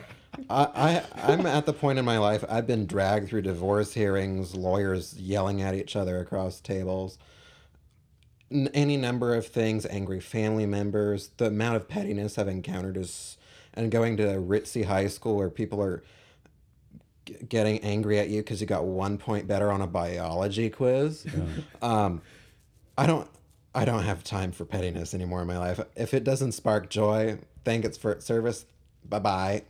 I, I I'm at the point in my life I've been dragged through divorce hearings, lawyers yelling at each other across tables, n- any number of things, angry family members. The amount of pettiness I've encountered is, and going to a ritzy high school where people are g- getting angry at you because you got one point better on a biology quiz. Um, I don't. I don't have time for pettiness anymore in my life. If it doesn't spark joy, thank it's for its service. Bye bye.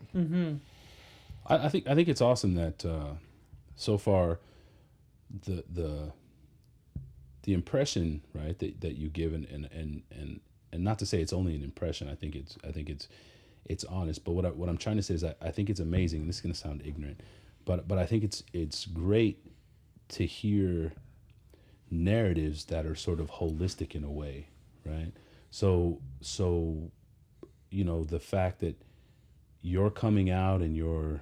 I, I think I think it's awesome that uh, so far the the the impression right that, that you give and, and and and and not to say it's only an impression I think it's I think it's it's honest but what I, what I'm trying to say is I, I think it's amazing this is to sound ignorant but but I think it's it's great to hear narratives that are sort of holistic in a way right so so you know the fact that your coming out and your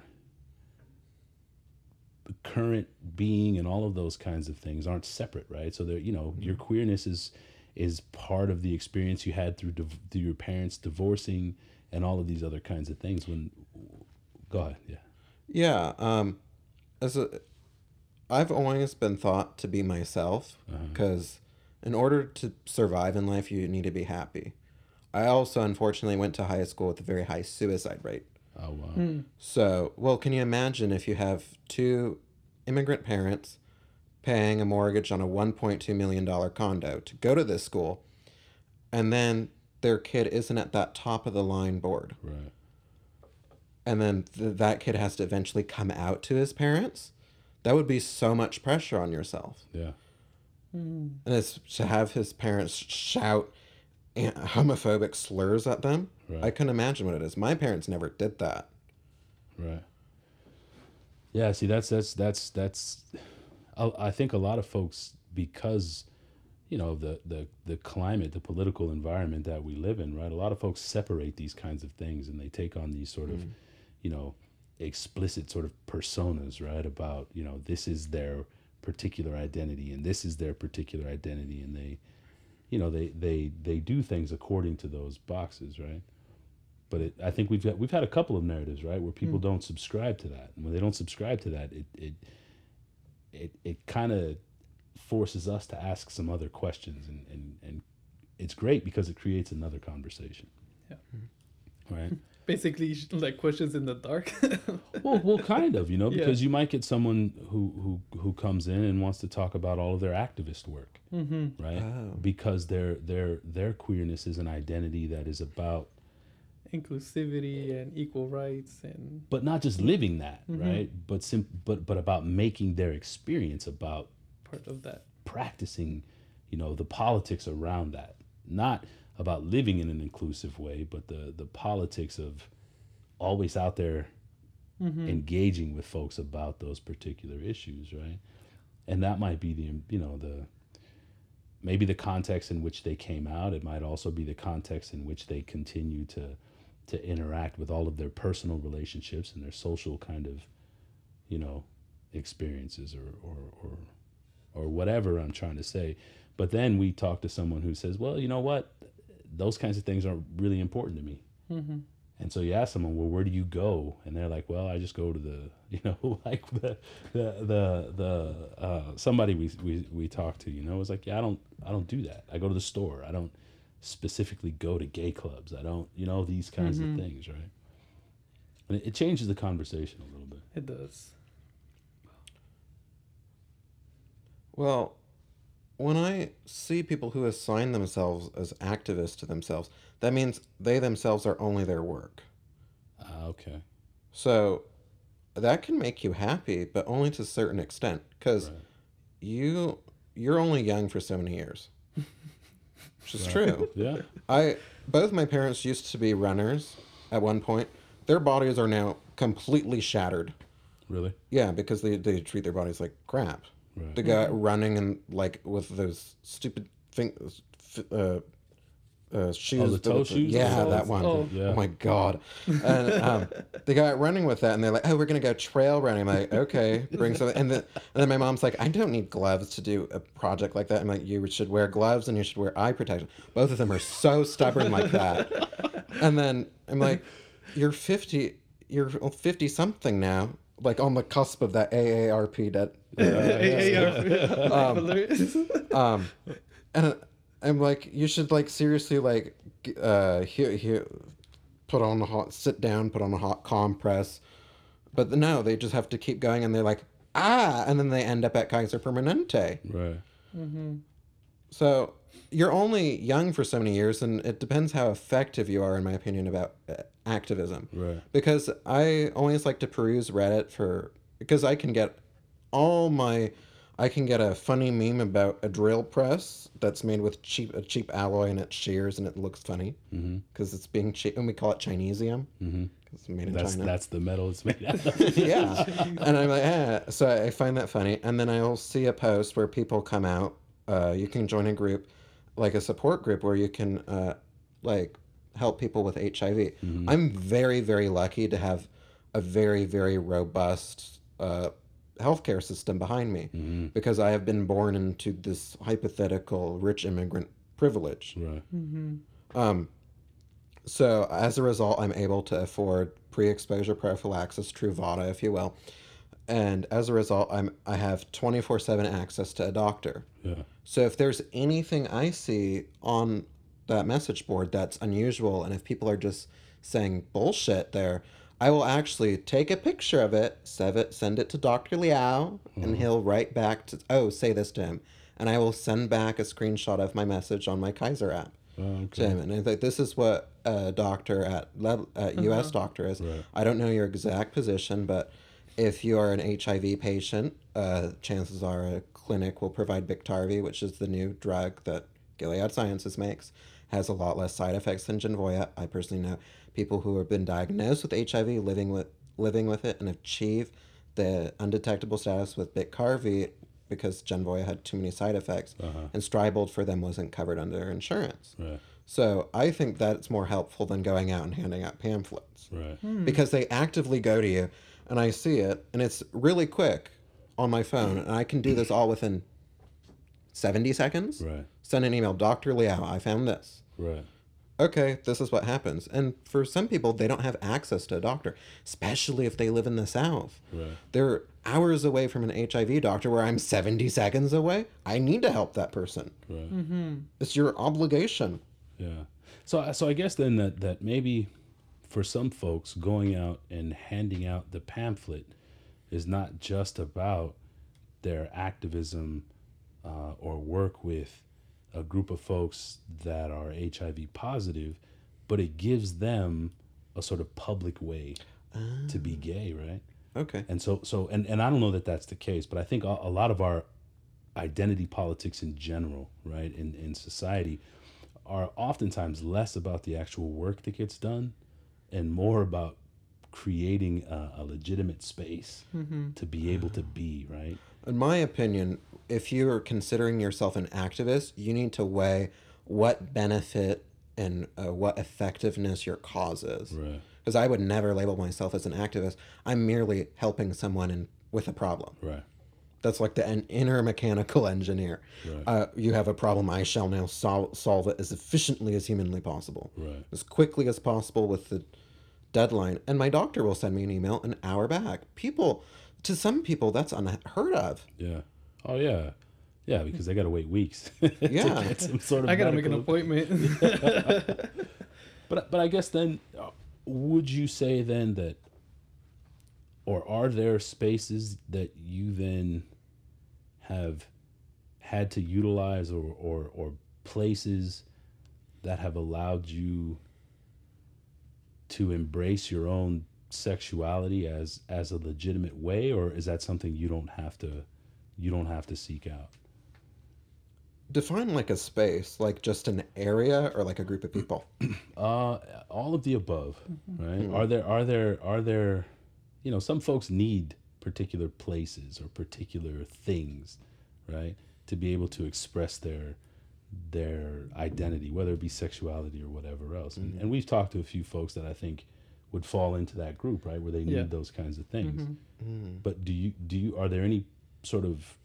current being and all of those kinds of things aren't separate right so there you know your queerness is is part of the experience you had through div- through your parents divorcing and all of these other kinds of things when go ahead yeah Yeah. Um, as a, I've always been thought to be myself because in order to survive in life, you need to be happy. I also unfortunately went to high school with a very high suicide rate. oh wow hmm. So, well, can you imagine if you have two immigrant parents paying a mortgage on a $1.2 million condo to go to this school, and then their kid isn't at that top of the line board, right and then th- that kid has to eventually come out to his parents? That would be so much pressure on yourself. yeah hmm. And it's to have his parents shout an- homophobic slurs at them. Right. I couldn't imagine what it is. My parents never did that. Right. Yeah. See, that's that's that's that's. I, I think a lot of folks, because you know the the the climate, the political environment that we live in, right? A lot of folks separate these kinds of things, and they take on these sort of, mm. you know, explicit sort of personas, right? About you know this is their particular identity, and this is their particular identity, and they, you know, they they they do things according to those boxes, right? but it, I think we've got, we've had a couple of narratives right where people hmm. don't subscribe to that, and when they don't subscribe to that, it it it, it kind of forces us to ask some other questions, and, and and it's great because it creates another conversation. Yeah. Mm-hmm. Right. Basically, like questions in the dark. well, well, kind of, you know, Yeah. because you might get someone who who who comes in and wants to talk about all of their activist work, mm-hmm. right? Oh. Because their their their queerness is an identity that is about Inclusivity and equal rights and but not just living that, Mhm. right? But sim- but but about making their experience about part of that. practicing, you know, the politics around that. Not about living in an inclusive way, but the the politics of always out there Mm-hmm. engaging with folks about those particular issues, right? And that might be the you know the maybe the context in which they came out. It might also be the context in which they continue to to interact with all of their personal relationships and their social kind of you know experiences or or or, or whatever I'm trying to say. But then we talk to someone who says, "Well, you know what? Those kinds of things aren't really important to me." Mm-hmm. And so you ask someone, well, where do you go? And they're like, well, I just go to the, you know, like the, the, the, the uh, somebody we, we, we talked to, you know, was like, yeah, I don't, I don't do that. I go to the store. I don't specifically go to gay clubs. I don't, you know, these kinds Mhm. of things, right? And it, it changes the conversation a little bit. It does. Well, when I see people who assign themselves as activists to themselves, that means they themselves are only their work. Ah, okay. So that can make you happy, but only to a certain extent, because Right. you you're only young for so many years, which is true. Yeah. I both my parents used to be runners at one point. Their bodies are now completely shattered. Really? Yeah, because they, they treat their bodies like crap. Right. The guy running and like with those stupid things, uh, uh, shoes. Oh, the that toe look- shoes? Yeah, that one. oh. Yeah. Oh my god! And um, the guy running with that, and they're like, "Oh, we're gonna go trail running." I'm like, "Okay, bring something." And then and then my mom's like, "I don't need gloves to do a project like that." I'm like, "You should wear gloves and you should wear eye protection." Both of them are so stubborn like that. And then I'm like, "You're 50. You're 50 something now." Like on the cusp of that AARP that AARP. um and i'm like you should like seriously like uh here here put on a hot sit down put on a hot compress but no they just have to keep going and they're like ah and then they end up at kaiser permanente. Right. so you're only young for so many years and it depends how effective you are in my opinion about uh, activism Right. because I always like to peruse Reddit for because I can get all my I can get a funny meme about a drill press that's made with cheap a cheap alloy and it shears and it looks funny because it's being cheap and we call it Chinesium because it's made in That's China. that's the metal it's made out of. yeah, and I'm like, eh. so I find that funny, and then I'll see a post where people come out. Uh, you can join a group, like a support group, where you can uh, like help people with HIV. I'm very very lucky to have a very very robust uh, healthcare system behind me because I have been born into this hypothetical rich immigrant privilege. Right. Um, so as a result, I'm able to afford pre-exposure prophylaxis, Truvada, if you will, and as a result, I'm I have 24/7 access to a doctor. Yeah. So if there's anything I see on that message board that's unusual, and if people are just saying bullshit there, I will actually take a picture of it, send it, send it to Dr. Liao, and mm-hmm. he'll write back to, oh, say this to him. And I will send back a screenshot of my message on my Kaiser app Oh, to okay. him. And I think this is what a doctor at, at uh-huh. U.S. doctor is. Right. I don't know your exact position, but if you are an HIV patient, uh, chances are a clinic will provide Biktarvy, which is the new drug that Gilead Sciences makes. Has a lot less side effects than Genvoya. I personally know people who have been diagnosed with HIV, living with living with it, and achieve the undetectable status with Biktarvy because Genvoya had too many side effects, and Stribild for them wasn't covered under insurance. Right. So I think that's more helpful than going out and handing out pamphlets Right. because they actively go to you, and I see it, and it's really quick on my phone, and I can do this all within seventy seconds. Right. Send an email, Doctor Liao, I found this. Right. Okay, this is what happens. And for some people, they don't have access to a doctor, especially if they live in the South. Right. They're hours away from an HIV doctor where I'm 70 seconds away. I need to help that person. Right. Mm-hmm. It's your obligation. Yeah. So so I guess then that that maybe for some folks going out and handing out the pamphlet is not just about their activism uh, or work with a group of folks that are HIV positive, but it gives them a sort of public way to be gay, right? Okay. And so, so, and, and I don't know that that's the case, but I think a, a lot of our identity politics in general, right, in, in society, are oftentimes less about the actual work that gets done and more about creating a, a legitimate space to be able to be, right? In my opinion, if you're considering yourself an activist, you need to weigh what benefit and uh, what effectiveness your cause is. Right. Because I would never label myself as an activist. I'm merely helping someone in, with a problem. Right. That's like the an inner mechanical engineer. Right. Uh, you have a problem. I shall now sol- solve it as efficiently as humanly possible, Right. as quickly as possible with the deadline. And my doctor will send me an email an hour back. People, to some people, that's unheard of. Yeah. Oh yeah. Yeah, because they got to wait weeks. Yeah. to get some sort of I gotta make an medical- appointment. But but I guess then, uh, would you say then that, or are there spaces that you then have had to utilize or or or places that have allowed you to embrace your own sexuality as as a legitimate way or is that something you don't have to you don't have to seek out? Define like a space, like just an area or like a group of people. uh all of the above right? Are there are there are there you know some folks need particular places or particular things right to be able to express their their identity whether it be sexuality or whatever else and, and we've talked to a few folks that i think would fall into that group right where they need Yeah. those kinds of things Mm. but do you do you are there any sort of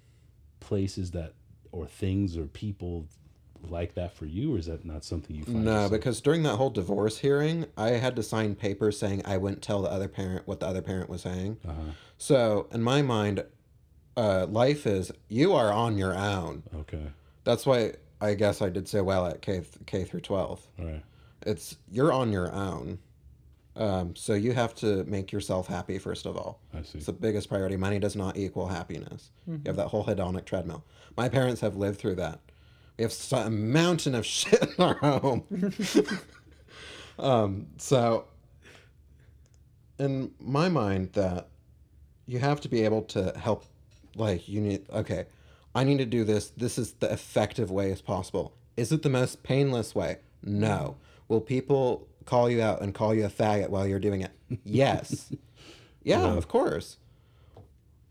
places that or things or people like that for you or is that not something you find No, yourself- because during that whole divorce hearing, I had to sign papers saying I wouldn't tell the other parent what the other parent was saying. uh-huh. So in my mind, uh, life is you are on your own. okay That's why I guess I did so well at K K through twelve. all right It's you're on your own. Um, so you have to make yourself happy first of all. i see It's the biggest priority. Money does not equal happiness. You have that whole hedonic treadmill. My parents have lived through that. We have a mountain of shit in our home. um, so, in my mind, that you have to be able to help. Like you need. Okay, I need to do this. This is the effective way as possible. Is it the most painless way? No. Will people call you out and call you a faggot while you're doing it? Yes. Yeah, Yeah. of course.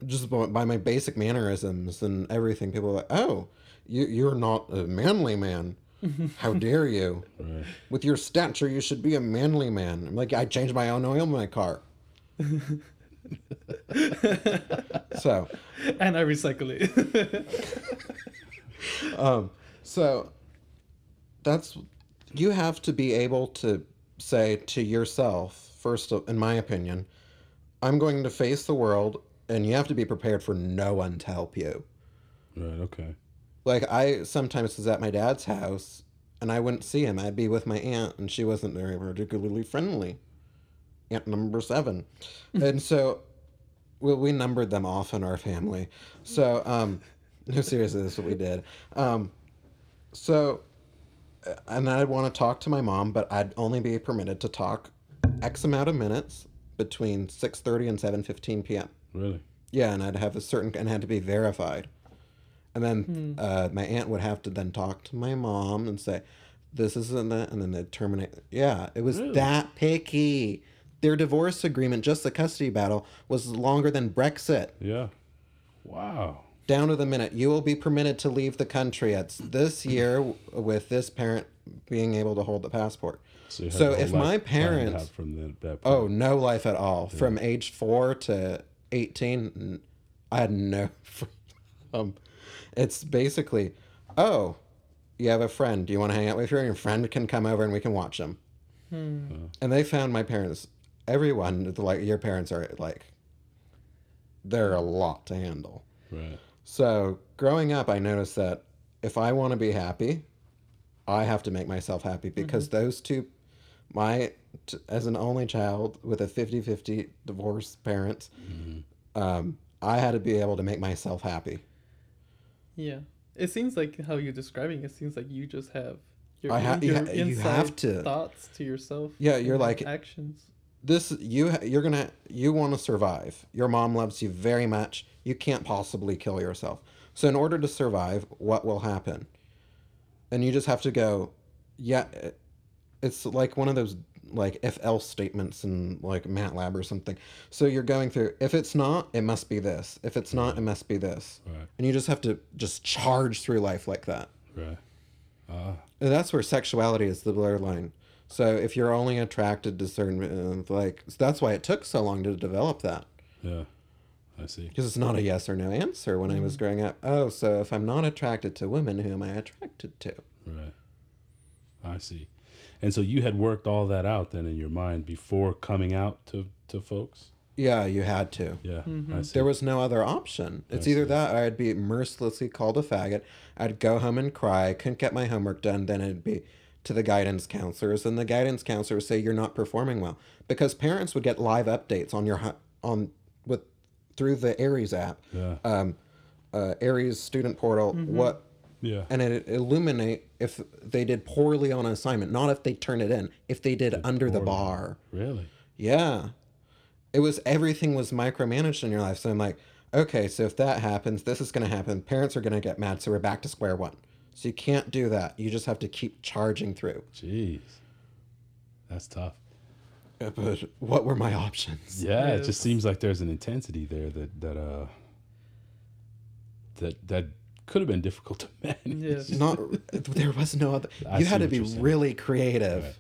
Just by my basic mannerisms and everything, people are like, "Oh, you you're not a manly man. How dare you? right With your stature, you should be a manly man." I'm like, I changed my own oil in my car. so, and I recycle it. um, so that's you have to be able to say to yourself first, in my opinion, I'm going to face the world, and you have to be prepared for no one to help you. right okay Like I sometimes was at my dad's house and I wouldn't see him. I'd be with my aunt and she wasn't very particularly friendly. Aunt number seven. and so we, we numbered them off in our family. So um no seriously this is what we did. Um so uh, and I'd want to talk to my mom, but I'd only be permitted to talk X amount of minutes between six thirty and seven fifteen PM. really Yeah, and I'd have a certain and had to be verified. And then uh, my aunt would have to then talk to my mom and say, "This isn't that," and then they'd terminate. Yeah, it was Really? that picky. Their divorce agreement, just the custody battle, was longer than Brexit. yeah wow Down to the minute, you will be permitted to leave the country at this year with this parent being able to hold the passport. so, you So your if life my parents- from the, that Oh, no life at all. From age four to 18, I had no freedom. It's basically, oh, you have a friend. Do you want to hang out with your Your friend can come over and we can watch them. Hmm. Uh-huh. And they found my parents, everyone, like your parents are like, they're a lot to handle. right So growing up, I noticed that if I want to be happy, I have to make myself happy because those two, my, t- as an only child with a 50 50 divorced parents, um, I had to be able to make myself happy. yeah, it seems like how you're describing. It seems like you just have your, I ha- you your ha- you have to- thoughts to yourself. Yeah, you're like- actions. This you you're gonna you want to survive. Your mom loves you very much. You can't possibly kill yourself. So in order to survive, what will happen? And you just have to go. Yeah, it's like one of those like if else statements in like MATLAB or something. So you're going through. If it's not, it must be this. If it's not, it must be this. right And you just have to just charge through life like that. right ah And that's where sexuality is the blur line. So if you're only attracted to certain, uh, like, that's why it took so long to develop that. yeah i see Because it's not a yes or no answer when I was growing up. Oh, so if I'm not attracted to women, who am I attracted to? Right. I see. And so you had worked all that out then in your mind before coming out to, to folks? Yeah, you had to. Yeah, I see. There was no other option. It's either that or I'd be mercilessly called a faggot. I'd go home and cry, couldn't get my homework done, then it'd be to the guidance counselors, and the guidance counselors say you're not performing well because parents would get live updates on your on with through the Aeries app, yeah. um, uh, Aeries student portal. What Yeah. and it illuminate if they did poorly on an assignment, not if they turn it in, if they did under the bar. Really? Yeah. It was everything was micromanaged in your life. So I'm like, okay, so if that happens, this is going to happen. Parents are going to get mad. So we're back to square one. So you can't do that. You just have to keep charging through. Jeez. That's tough. Uh, But what were my options? Yeah, it just seems like there's an intensity there that that uh that that could have been difficult to manage. Yes. Not there was no other. I you had to be really creative. Right.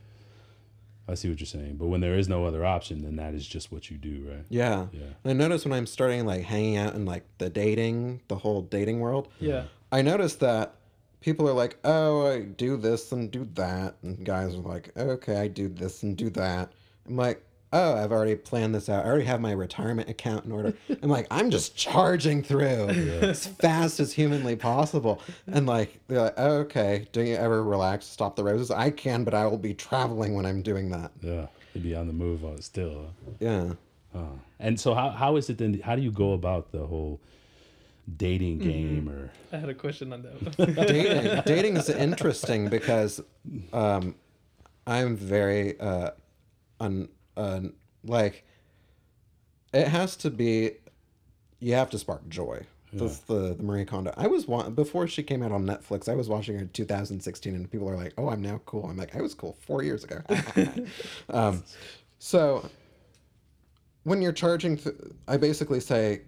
I see what you're saying, but when there is no other option, then that is just what you do, right? Yeah. Yeah. And I noticed when I'm starting like hanging out in like the dating, the whole dating world, Yeah. I noticed that people are like, "Oh, I do this and do that," and guys are like, "Okay, I do this and do that." I'm like, "Oh, I've already planned this out. I already have my retirement account in order." I'm like, "I'm just charging through as fast as humanly possible." And like, they're like, oh, "Okay, do you ever relax, stop the roses?" I can, but I will be traveling when I'm doing that. Yeah, you'd be on the move on still. Yeah. Uh, and so, how how is it then? How do you go about the whole dating game or? I had a question on that. dating dating is interesting because um i'm very uh un, un like it has to be you have to spark joy. That's the, the marie kondo. I was wa- before she came out on netflix i was watching her in 2016 and people are like oh i'm now cool. I'm like i was cool four years ago. Um so when you're charging th- i basically say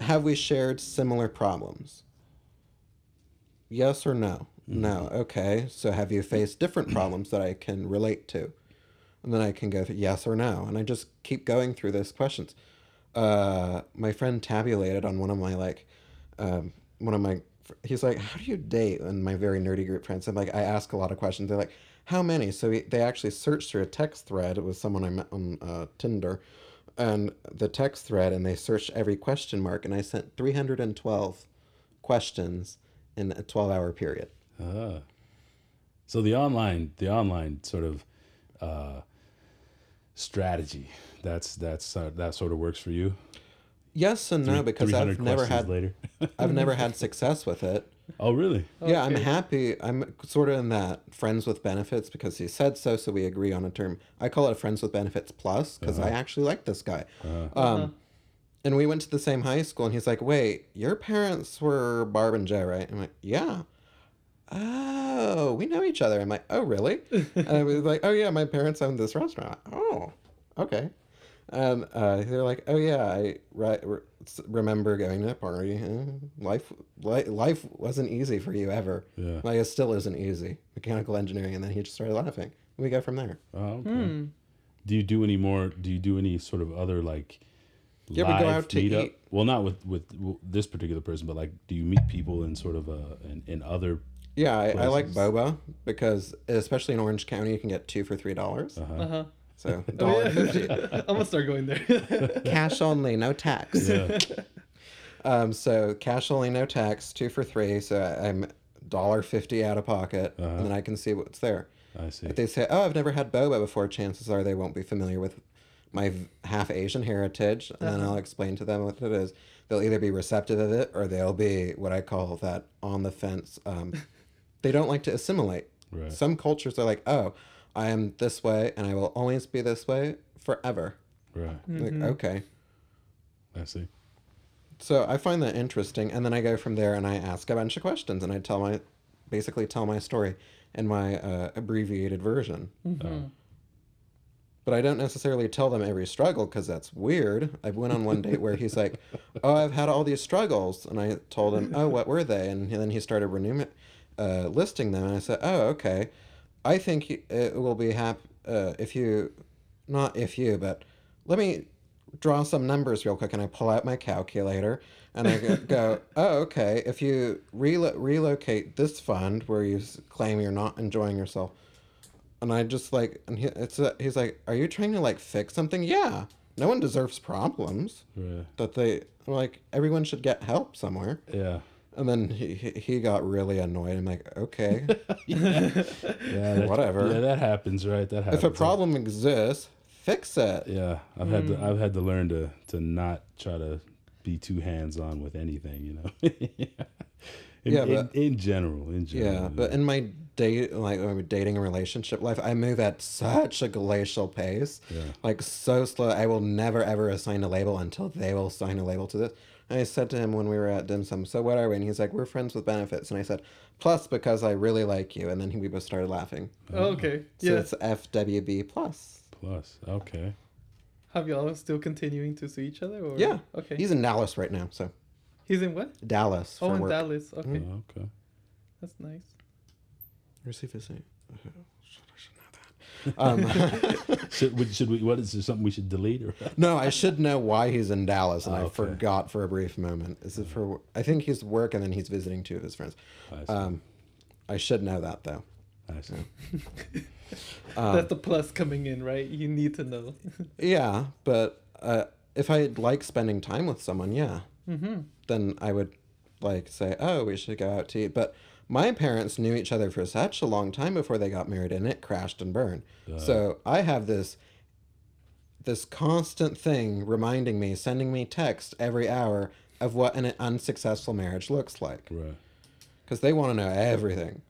have we shared similar problems Yes or no? No. Okay. So have you faced different problems that I can relate to? And then I can go through yes or no. And I just keep going through those questions. Uh, my friend tabulated on one of my like, um, one of my, he's like, how do you date? And my very nerdy group friends, I'm like, I ask a lot of questions. They're like, how many? So he, they actually searched through a text thread It was someone I met on uh, Tinder and the text thread and they searched every question mark and I sent 312 questions in a 12 hour period. Ah. So the online, the online sort of uh, strategy. That's that's uh, that sort of works for you. Yes and no, because I've never had later. I've never had success with it. Oh, really? Yeah, I'm happy. I'm sort of in that friends with benefits because he said so, so we agree on a term. I call it a friends with benefits plus because I uh-huh. actually like this guy. Uh-huh. Um, uh-huh. and we went to the same high school, and he's like, "Wait, your parents were Barb and Joe, right?" I'm like, "Yeah." Oh, we know each other. I'm like, "Oh, really?" and I was like, "Oh yeah, my parents owned this restaurant." Oh, okay. And uh, they're like, "Oh yeah, I right, re- remember going to that party. Uh, Life, li- life wasn't easy for you ever. Yeah. Like it still isn't easy. Mechanical engineering." And then he just started laughing. We go from there. Oh, okay. Do you do any more? Do you do any sort of other like? You ever go live out to meetup? eat? Well, not with with this particular person, but like, do you meet people in sort of uh in, in other? Yeah, I, I like boba because especially in Orange County, you can get two for three dollars. Uh-huh. Uh huh. So Oh, dollar yeah. fifty, I'm gonna start going there. cash only, no tax. Yeah. Um, so cash only, no tax, two for three. So I- I'm dollar fifty out of pocket, Uh-huh. and then I can see what's there. I see. If they say, "Oh, I've never had boba before," chances are they won't be familiar with my half Asian heritage, and then I'll explain to them what it is. They'll either be receptive of it, or they'll be what I call that on the fence. Um, they don't like to assimilate. Right. Some cultures are like, "Oh, I am this way, and I will always be this way forever." Right. Like, okay. I see. So I find that interesting, and then I go from there and I ask a bunch of questions, and I tell my, basically tell my story in my uh, abbreviated version. Oh. But I don't necessarily tell them every struggle because that's weird. I went on one date where he's like, "Oh, I've had all these struggles," and I told him, "Oh, what were they?" And then he started renumer- uh, listing them, and I said, "Oh, okay. I think it will be hap uh, if you, not if you, but let me draw some numbers real quick." And I pull out my calculator, and I go, "Oh, okay. If you relo- relocate this fund where you claim you're not enjoying yourself." and I just like, and he, it's a, he's like, "Are you trying to like fix something?" Yeah. No one deserves problems. Right. That they like everyone should get help somewhere. Yeah. And then he he he got really annoyed. I'm like, okay, Yeah. that- Whatever. Yeah, that happens, right? That happens. if a problem exists, fix it. Yeah, I've had to hmm. I've had to learn to to not try to be too hands on with anything, you know. in, Yeah, in, but- in general, in general. Yeah, but in my date, like my dating and relationship life, I move at such a glacial pace, Yeah. like so slow. I will never ever assign a label until they will assign a label to this. And I said to him when we were at dim sum, "So what are we?" And he's like, "We're friends with benefits." And I said, "Plus because I really like you." And then he, we both started laughing. Oh, okay. So yeah. it's FWB plus. plus, okay. Have y'all still continuing to see each other? Or? Yeah. Okay. He's in Dallas right now, so He's in what? Dallas Oh, in work. Dallas. Okay. Mm-hmm. Oh, okay. That's nice. Where's he visiting? Um, Should, we- should we? What is there something we should delete or? no, I should know why he's in Dallas, and I Okay. forgot for a brief moment. Is it for? I think he's work, and then he's visiting two of his friends. I. Um, I should know that though. I see. Um, That's the plus coming in, right? You need to know. Yeah, but uh, if I like spending time with someone, yeah, mm-hmm. then I would like say, oh, we should go out to eat. But my parents knew each other for such a long time before they got married, and it crashed and burned. so I have this this constant thing reminding me, sending me text every hour of what an unsuccessful marriage looks like, Right. because they want to know everything.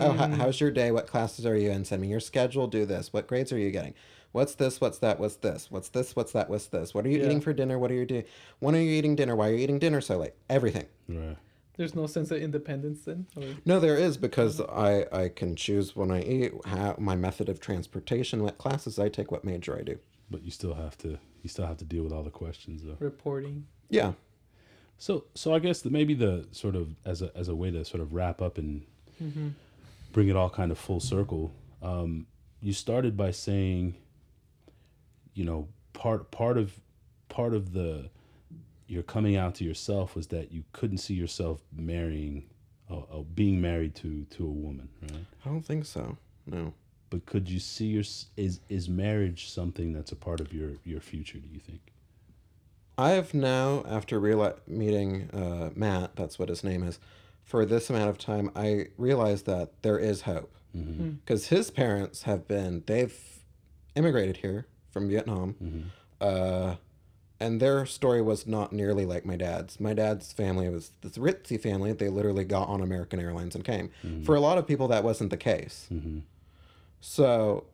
Oh, how, mm. how's your day? What classes are you in? Send me your schedule. Do this. What grades are you getting? What's this? What's that? What's this? What's this? What's that? What's this? What are you Yeah. eating for dinner? What are you doing? When are you eating dinner? Why are you eating dinner so late? Everything. Right. There's no sense of independence then? Or... No, there is because I I can choose when I eat, how my method of transportation, what classes I take, what major I do. But you still have to. You still have to deal with all the questions though. Reporting. Yeah. So, so I guess that maybe the sort of as a as a way to sort of wrap up and Mm-hmm. bring it all kind of full circle. Um, you started by saying, you know, part part of part of the your coming out to yourself was that you couldn't see yourself marrying, uh, uh, being married to to a woman, right? I don't think so. No. But could you see your is is marriage something that's a part of your your future? Do you think? I have now, after reali- meeting uh, Matt, that's what his name is, for this amount of time, I realized that there is hope. Because his parents have been, they've immigrated here from Vietnam. Uh, and their story was not nearly like my dad's. My dad's family was this ritzy family. They literally got on American Airlines and came. Mm-hmm. For a lot of people, that wasn't the case. Mm-hmm. So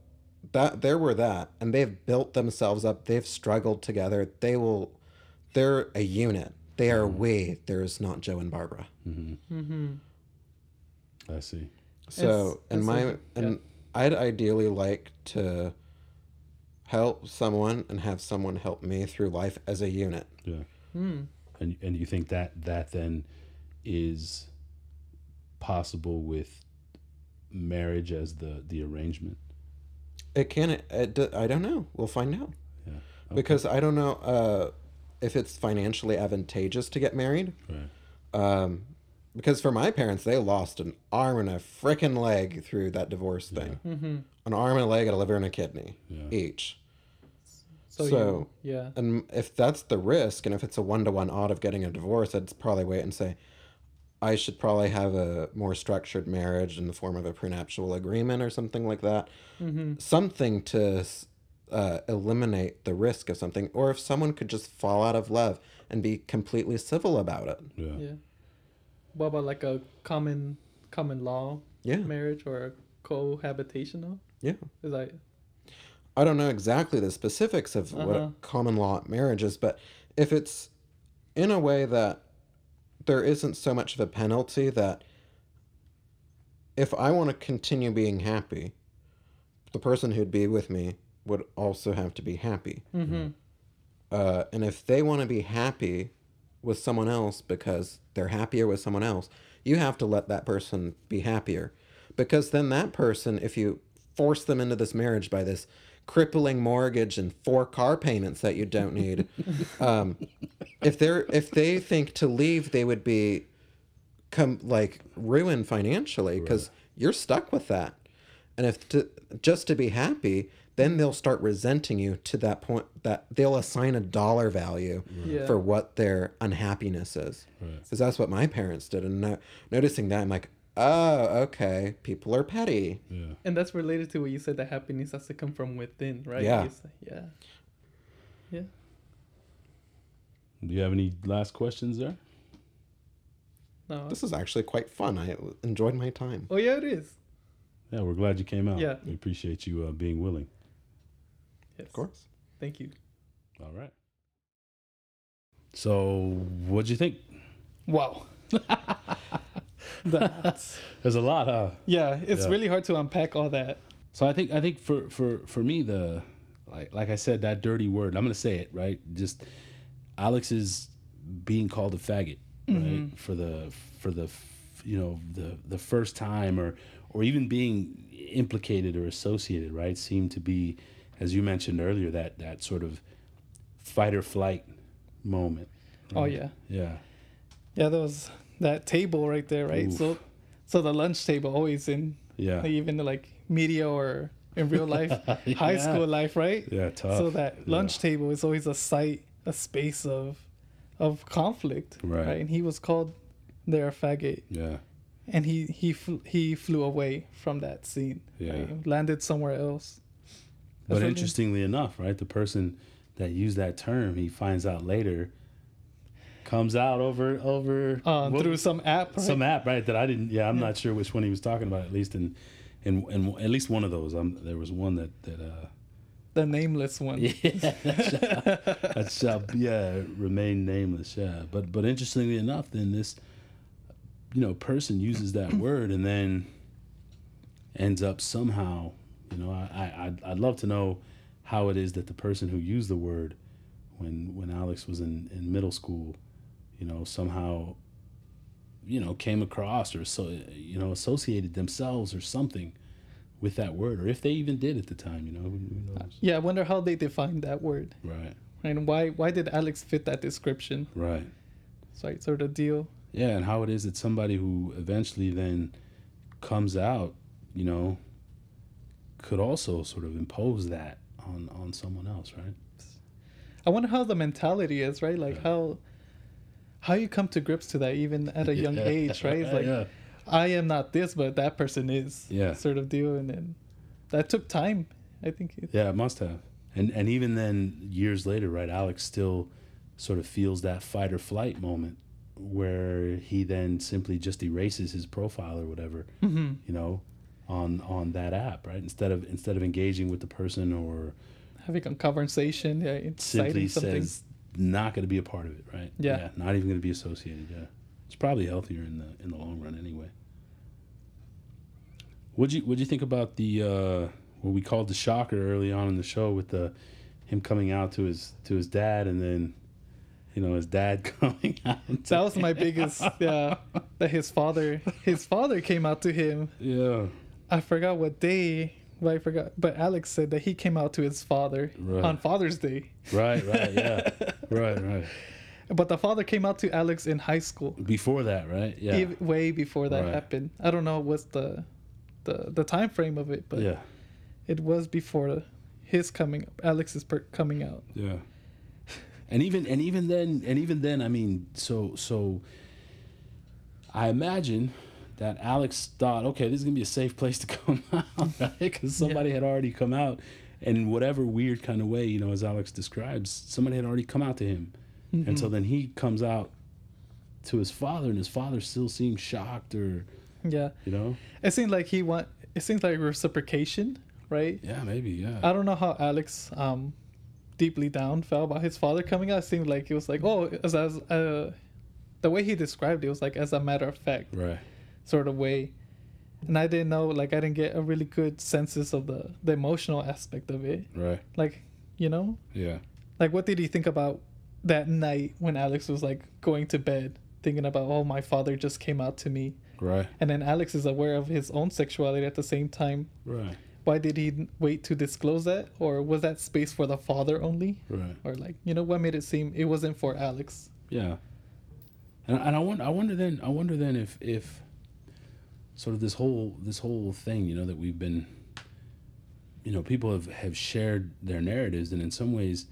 that there were that, and they've built themselves up. They've struggled together. They will. They're a unit. They are mm-hmm. we. There is not Joe and Barbara. Mm-hmm. I see. So, and it's my like- and I'd ideally like to help someone and have someone help me through life as a unit. Yeah. Mm. And and you think that that then is possible with marriage as the the arrangement? It can. It, it, I don't know. We'll find out Yeah. because I don't know uh, if it's financially advantageous to get married. Right. Um, because for my parents, they lost an arm and a frickin' leg through that divorce thing. Mm-hmm. An arm and a leg, and a liver and a kidney Yeah. each. So, So- you, yeah. And if that's the risk, and if it's a one to one odd of getting a divorce, I'd probably wait and say, I should probably have a more structured marriage in the form of a prenuptial agreement or something like that. Mm-hmm. Something to uh, eliminate the risk of something. Or if someone could just fall out of love and be completely civil about it. Yeah. Yeah. What about like a common common law Yeah. marriage or cohabitational? Yeah. Is that I don't know exactly the specifics of what Uh-huh. a common law marriage is, but if it's in a way that there isn't so much of a penalty that if I want to continue being happy, the person who'd be with me would also have to be happy. mm-hmm. Uh, and if they want to be happy with someone else because they're happier with someone else, you have to let that person be happier. Because then that person, if you force them into this marriage by this crippling mortgage and four car payments that you don't need, um, if they're if they think to leave, they would be come like ruined financially because you're stuck with that. And if to, just to be happy, then they'll start resenting you to that point that they'll assign a dollar value Yeah. for what their unhappiness is. Right. Because that's what my parents did. And no, noticing that, I'm like, oh, okay, people are petty. Yeah. And that's related to what you said that happiness has to come from within, right? Yeah. You say- yeah. Yeah. Do you have any last questions there? No. This is actually quite fun. I enjoyed my time. Oh yeah, it is. Yeah, we're glad you came out. Yeah. We appreciate you uh, being willing. Yes. Of course. Thank you. All right. So, what'd you think? Wow. That's There's a lot, huh? yeah. It's Yeah. really hard to unpack all that. So I think I think for for for me the like like I said that dirty word I'm gonna say it right just Alex is being called a faggot right mm-hmm. for the for the you know the the first time or or even being implicated or associated right seemed to be as you mentioned earlier that that sort of fight or flight moment Oh yeah. yeah Yeah, there was that table right there, right? Oof. So, so the lunch table always in yeah like, even like media or in real life, high school life, right? yeah tough So that Yeah. lunch table is always a site, a space of, of conflict, Right. And he was called there a faggot, yeah and he he fl- he flew away from that scene, Yeah. right? landed somewhere else. But That's interestingly enough, right, the person that used that term, he finds out later, comes out over over uh, what- through some app, right? some app, right? That I didn't. Yeah, I'm not sure which one he was talking about. At least in, in, in at least one of those. Um, there was one that that uh, the nameless one. yeah, that shall yeah remain nameless. Yeah, but but interestingly enough, then this, you know, person uses that word and then ends up somehow. You know, I, I I'd, I'd love to know how it is that the person who used the word when when Alex was in in middle school, you know, somehow. You know, came across or so you know associated themselves or something with that word, or if they even did at the time. You know, who, who? Yeah, I wonder how they defined that word, Right, and why why did Alex fit that description? right. So like, sort of deal. Yeah, and how it is that somebody who eventually then comes out, you know, could also sort of impose that on on someone else, right? I wonder how the mentality is, right? Like how how you come to grips to that even at a young Yeah. age, right? It's like yeah, I am not this, but that person is. Yeah. Sort of deal, and then that took time. I think. It, yeah, it must have. And and even then, years later, right? Alex still sort of feels that fight or flight moment where he then simply just erases his profile or whatever, mm-hmm. you know, on on that app, right? Instead of instead of engaging with the person or Having a conversation, yeah, simply something. says not going to be a part of it, right? Yeah. not even going to be associated. Yeah, it's probably healthier in the in the long run anyway. What'd you What'd you think about the uh, what we called the shocker early on in the show with the him coming out to his to his dad and then you know his dad coming out. that was my biggest, yeah. That his father, his father came out to him. yeah I forgot what day. But I forgot. But Alex said that he came out to his father Right. on Father's Day. right right yeah right right But the father came out to Alex in high school. before that right yeah way before that Right. happened. I don't know what's the the the time frame of it, but yeah it was before his coming Alex's per- coming out. Yeah. And even and even then and even then I mean so so I imagine that Alex thought okay this is going to be a safe place to come out right? Cuz somebody had already come out and in whatever weird kind of way you know as Alex describes somebody had already come out to him. And so then he comes out to his father and his father still seems shocked or Yeah, you know? It seems like he want. It seems like reciprocation, right? yeah maybe yeah. I don't know how Alex um deeply down felt about his father coming out. It seemed like he was like oh as as uh the way he described it was like as a matter of fact. Right sort of way. And I didn't know, like, I didn't get a really good census of the, the emotional aspect of it. right. Like, you know, yeah. Like, what did he think about that night when Alex was like going to bed, thinking about, oh, my father just came out to me, right. And then Alex is aware of his own sexuality at the same time. right. Why did he wait to disclose that, or was that space for the father only, right. Or like, you know, what made it seem it wasn't for Alex? Yeah, and and I wonder, I wonder then, I wonder then if if sort of this whole this whole thing, you know, that we've been, you know, people have have shared their narratives, and in some ways,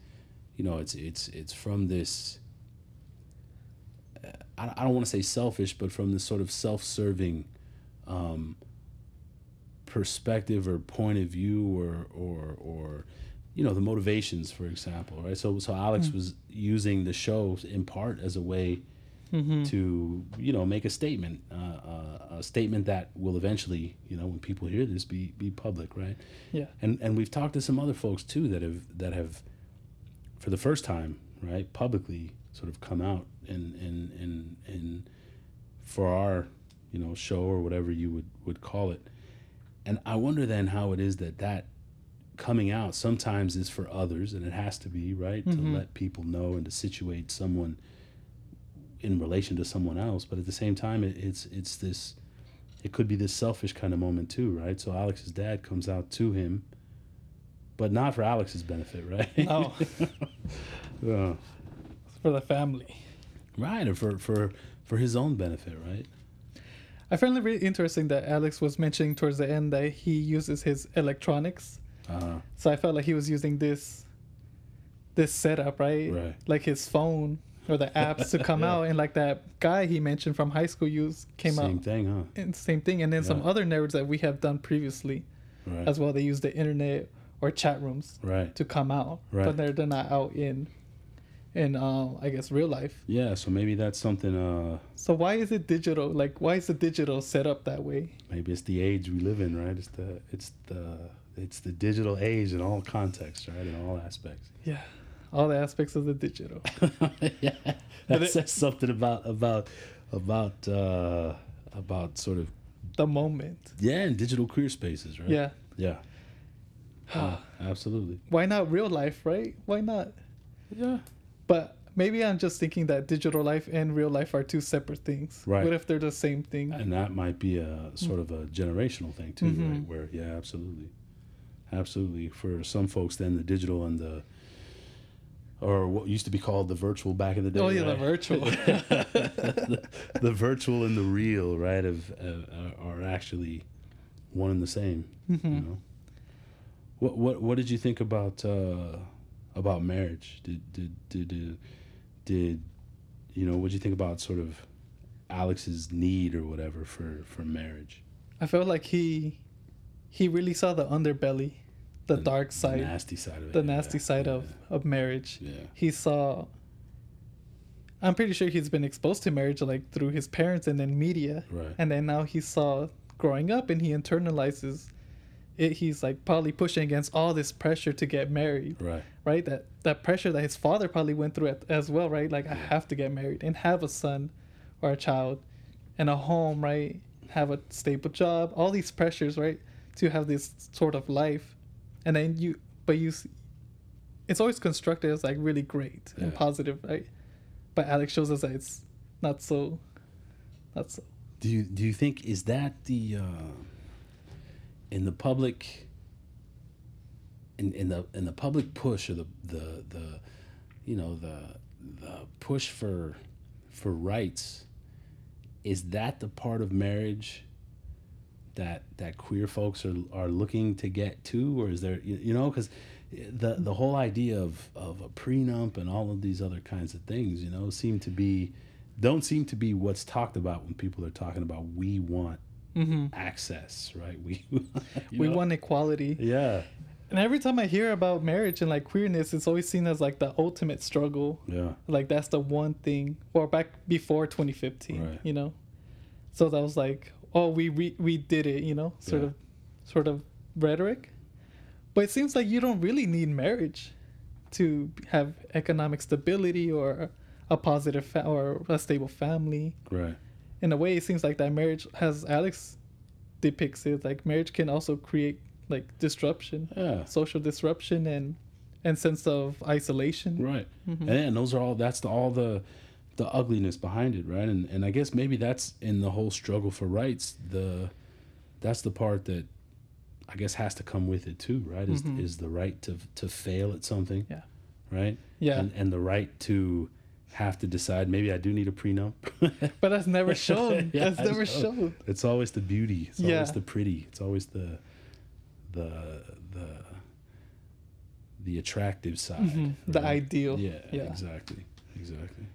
you know, it's it's it's from this. uh, I, I don't want to say selfish, but from this sort of self-serving um, perspective or point of view or or or you know the motivations for example right so so alex was using the show in part as a way to you know make a statement uh, uh, a statement that will eventually you know when people hear this be be public right? Yeah. and and we've talked to some other folks too that have that have for the first time right publicly sort of come out and and and and for our you know show or whatever you would would call it. And i wonder then how it is that that coming out sometimes is for others and it has to be right to let people know and to situate someone in relation to someone else but at the same time it, it's it's this it could be this selfish kind of moment too right so alex's dad comes out to him but not for alex's benefit right No, Yeah. for the family. right or for for for his own benefit right I found it really interesting that Alex was mentioning towards the end that he uses his electronics. uh So I felt like he was using this this setup, right? Right. Like his phone or the apps to come Yeah. out and like that guy he mentioned from high school use came out. same thing huh? and same thing and then some other nerds that we have done previously right. as well they use the internet or chat rooms right. to come out Right. but they're, they're not out in in um i guess real life. Yeah so maybe that's something uh so why is it digital like why is the digital set up that way? Maybe it's the age we live in right? It's the it's the it's the digital age in all contexts right? In all aspects. Yeah all the aspects of the digital. Yeah that it- says something about about about uh about sort of the moment. Yeah in digital queer spaces right? Yeah. Yeah. Yeah, absolutely. Why not real life right? Why not? Yeah. But maybe i'm just thinking that digital life and real life are two separate things. Right. what if they're the same thing? And that might be a sort of a generational thing too Mhm. right? Where yeah absolutely. Absolutely. For some folks then the digital and the or what used to be called the virtual back in the day oh yeah the virtual. The, the virtual and the real right of uh, are actually one and the same you Mhm. know? What what what did you think about uh about marriage? Did did did did, did you know what did you think about sort of alex's need or whatever for for marriage? I felt like he he really saw the underbelly the The- dark side the nasty side of it the yeah, nasty side yeah, of of marriage. Yeah. He saw i'm pretty sure he's been exposed to marriage like through his parents and then media. Right. And then now he saw growing up and he internalizes it. He's like probably pushing against all this pressure to get married. Right. Right? That that pressure that his father probably went through at, as well right? Like i have to get married and have a son or a child and a home right? Have a stable job. All these pressures right? To have this sort of life and then you but you it's always constructed as like really great and positive right? But alex shows us that it's not so not so. Do you do you think is that the uh, in the public in, in the in the public push or the the the you know the the push for for rights is that the part of marriage that that queer folks are are looking to get to or is there you, you know because the the whole idea of of a prenup and all of these other kinds of things you know seem to be don't seem to be what's talked about when people are talking about we want mm-hmm. access right we we know? want equality yeah and every time i hear about marriage and like queerness it's always seen as like the ultimate struggle yeah like that's the one thing or back before 2015 Right. you know so that was like oh we re- we did it you know sort Yeah. of sort of rhetoric. But it seems like you don't really need marriage to have economic stability or a positive fa- or a stable family. Right. In a way it seems like that marriage has alex depicts it like marriage can also create like disruption yeah. social disruption and and sense of isolation. Right. Mhm. and, and those are all that's the, all the the ugliness behind it right? And and i guess maybe that's in the whole struggle for rights the that's the part that i guess has to come with it too right? Is Mhm. is the right to to fail at something Yeah. right? Yeah. And, and the right to have to decide maybe i do need a prenup. But that's never shown. Yeah, that's I never know. shown. It's always the beauty. It's Yeah. always the pretty. It's always the the the the attractive side Mhm. the ideal. Yeah, yeah. exactly. Exactly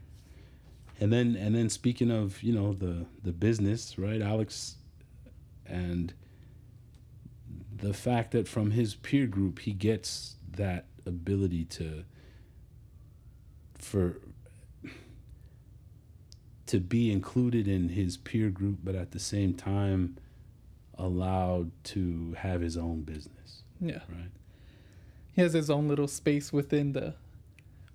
and then and then speaking of you know the the business right alex and the fact that from his peer group he gets that ability to for to be included in his peer group, but at the same time allowed to have his own business, Yeah. right? He has his own little space within the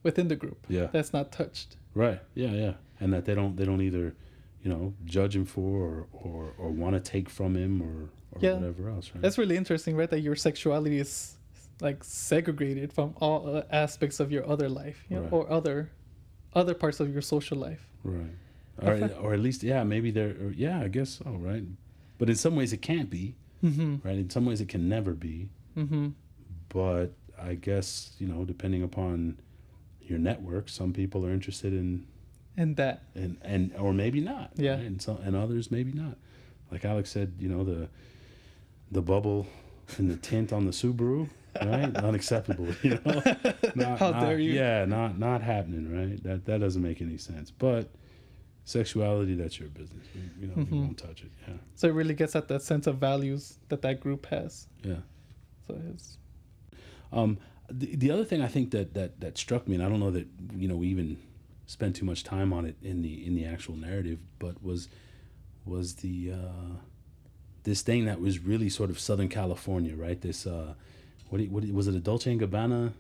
within the group. Yeah. That's not touched. Right. Yeah, yeah. And that they don't they don't either, you know, judge him for or or, or want to take from him or or Yeah. whatever else, right? That's really interesting, right? That your sexuality is like segregated from all uh, aspects of your other life, you know, Right. or other other parts of your social life. right. Or, or at least yeah, maybe they're yeah, I guess so, right? But in some ways it can't be, Mm-hmm. right? In some ways it can never be. Mm-hmm. But I guess, you know, depending upon your network, some people are interested in And that. and and or maybe not. Yeah. right? And so and others maybe not. Like Alex said, you know the the bubble and the tint on the Subaru, right? Unacceptable. You know, not, How not- dare you. Yeah, not not happening. Right? That that doesn't make any sense. But sexuality, that's your business. You know, we Mhm. won't touch it. Yeah, So it really gets at that sense of values that that group has. yeah. So it's Um, the, the other thing I think that, that that struck me, and I don't know that you know we even spent too much time on it in the in the actual narrative, but was was the uh, this thing that was really sort of Southern California, right? This uh, what, what was it a Dolce and Gabbana?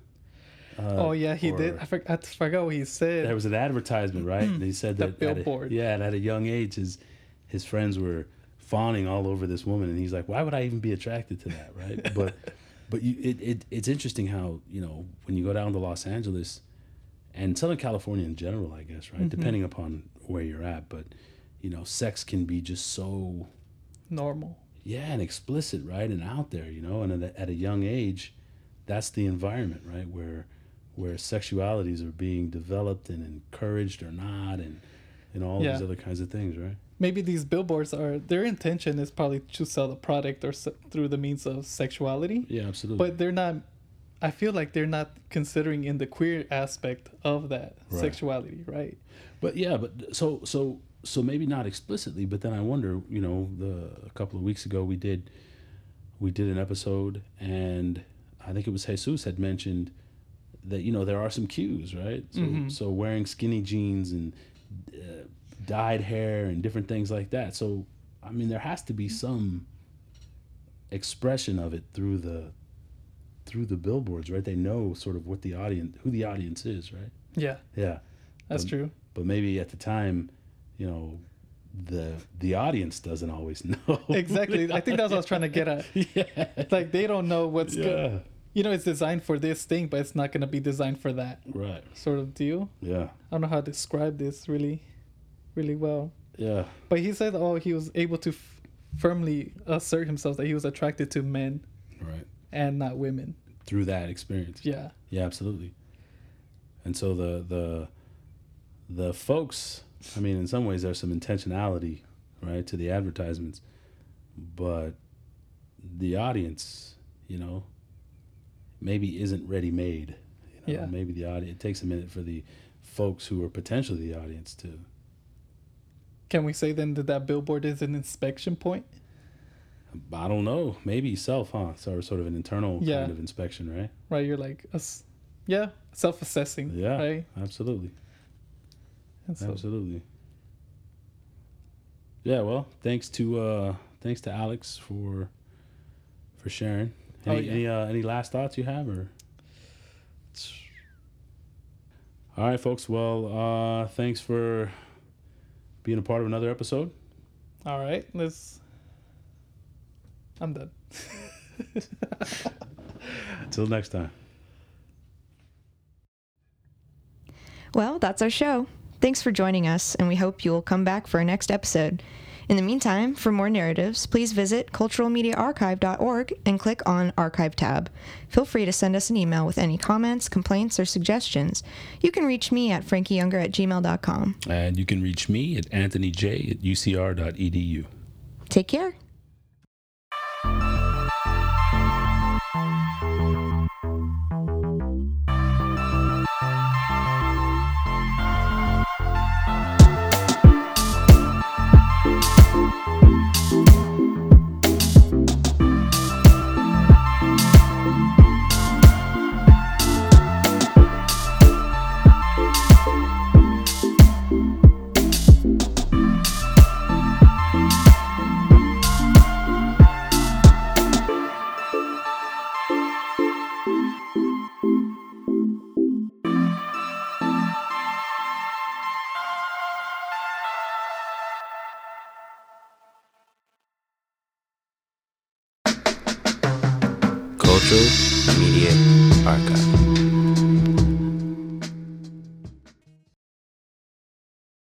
Uh, oh yeah, he did. I, for, I forgot what he said. There was an advertisement, right? and he said that at a- billboard. yeah, and at a young age, his his friends were fawning all over this woman, and he's like, "Why would I even be attracted to that?" Right? But but you, it, it it's interesting how you know when you go down to Los Angeles and Southern California in general, I guess, right? Mhm. Depending upon where you're at, but you know, sex can be just so Normal. yeah and explicit, right, and out there, you know, and at a, at a young age, that's the environment, right, where where sexualities are being developed and encouraged or not, and and all Yeah. these other kinds of things, right? Maybe these billboards are their intention is probably to sell the product or se- through the means of sexuality, Yeah, absolutely. but they're not. I feel like they're not considering in the queer aspect of that Right. sexuality, right? But yeah, but so so so maybe not explicitly, but then I wonder, you know, the a couple of weeks ago we did we did an episode and I think it was Jesus had mentioned that you know there are some cues, right? So Mhm. so wearing skinny jeans and uh, dyed hair and different things like that. So I mean there has to be some expression of it through the through the billboards, right? They know sort of what the audience who the audience is, right? Yeah, Yeah that's Um, true. but maybe at the time, you know, the the audience doesn't always know. Exactly. I think that's what I was trying to get at. yeah. Like they don't know what's yeah. good. You know, it's designed for this thing, but it's not gonna be designed for that Right. sort of deal. Yeah. I don't know how to describe this really, really well. Yeah. But he said, oh, he was able to f- firmly assert himself that he was attracted to men Right. And not women. Through that experience. Yeah. Yeah, absolutely. And so the the the folks, I mean, in some ways, there's some intentionality, right, to the advertisements, but the audience, you know, maybe isn't ready made. You know? Yeah. Maybe the audience. It takes a minute for the folks who are potentially the audience to. Can we say then that that billboard is an inspection point? I don't know. Maybe self, huh? So sort of an internal Yeah. kind of inspection, right? Right? You're like, us, yeah, self-assessing. Yeah. Right. Absolutely. So, Absolutely. Yeah, well, thanks to uh thanks to Alex for for sharing. Oh, Any yeah. any uh any last thoughts you have or All right, folks. Well, uh thanks for being a part of another episode. all right, let's. I'm done. Until next time. Well, that's our show. Thanks for joining us, and we hope you'll come back for our next episode. In the meantime, for more narratives, please visit culturalmediaarchive.org and click on Archive tab. Feel free to send us an email with any comments, complaints, or suggestions. You can reach me at frankieyounger at gmail.com. And you can reach me at anthonyj at ucr.edu. Take care. Thank you.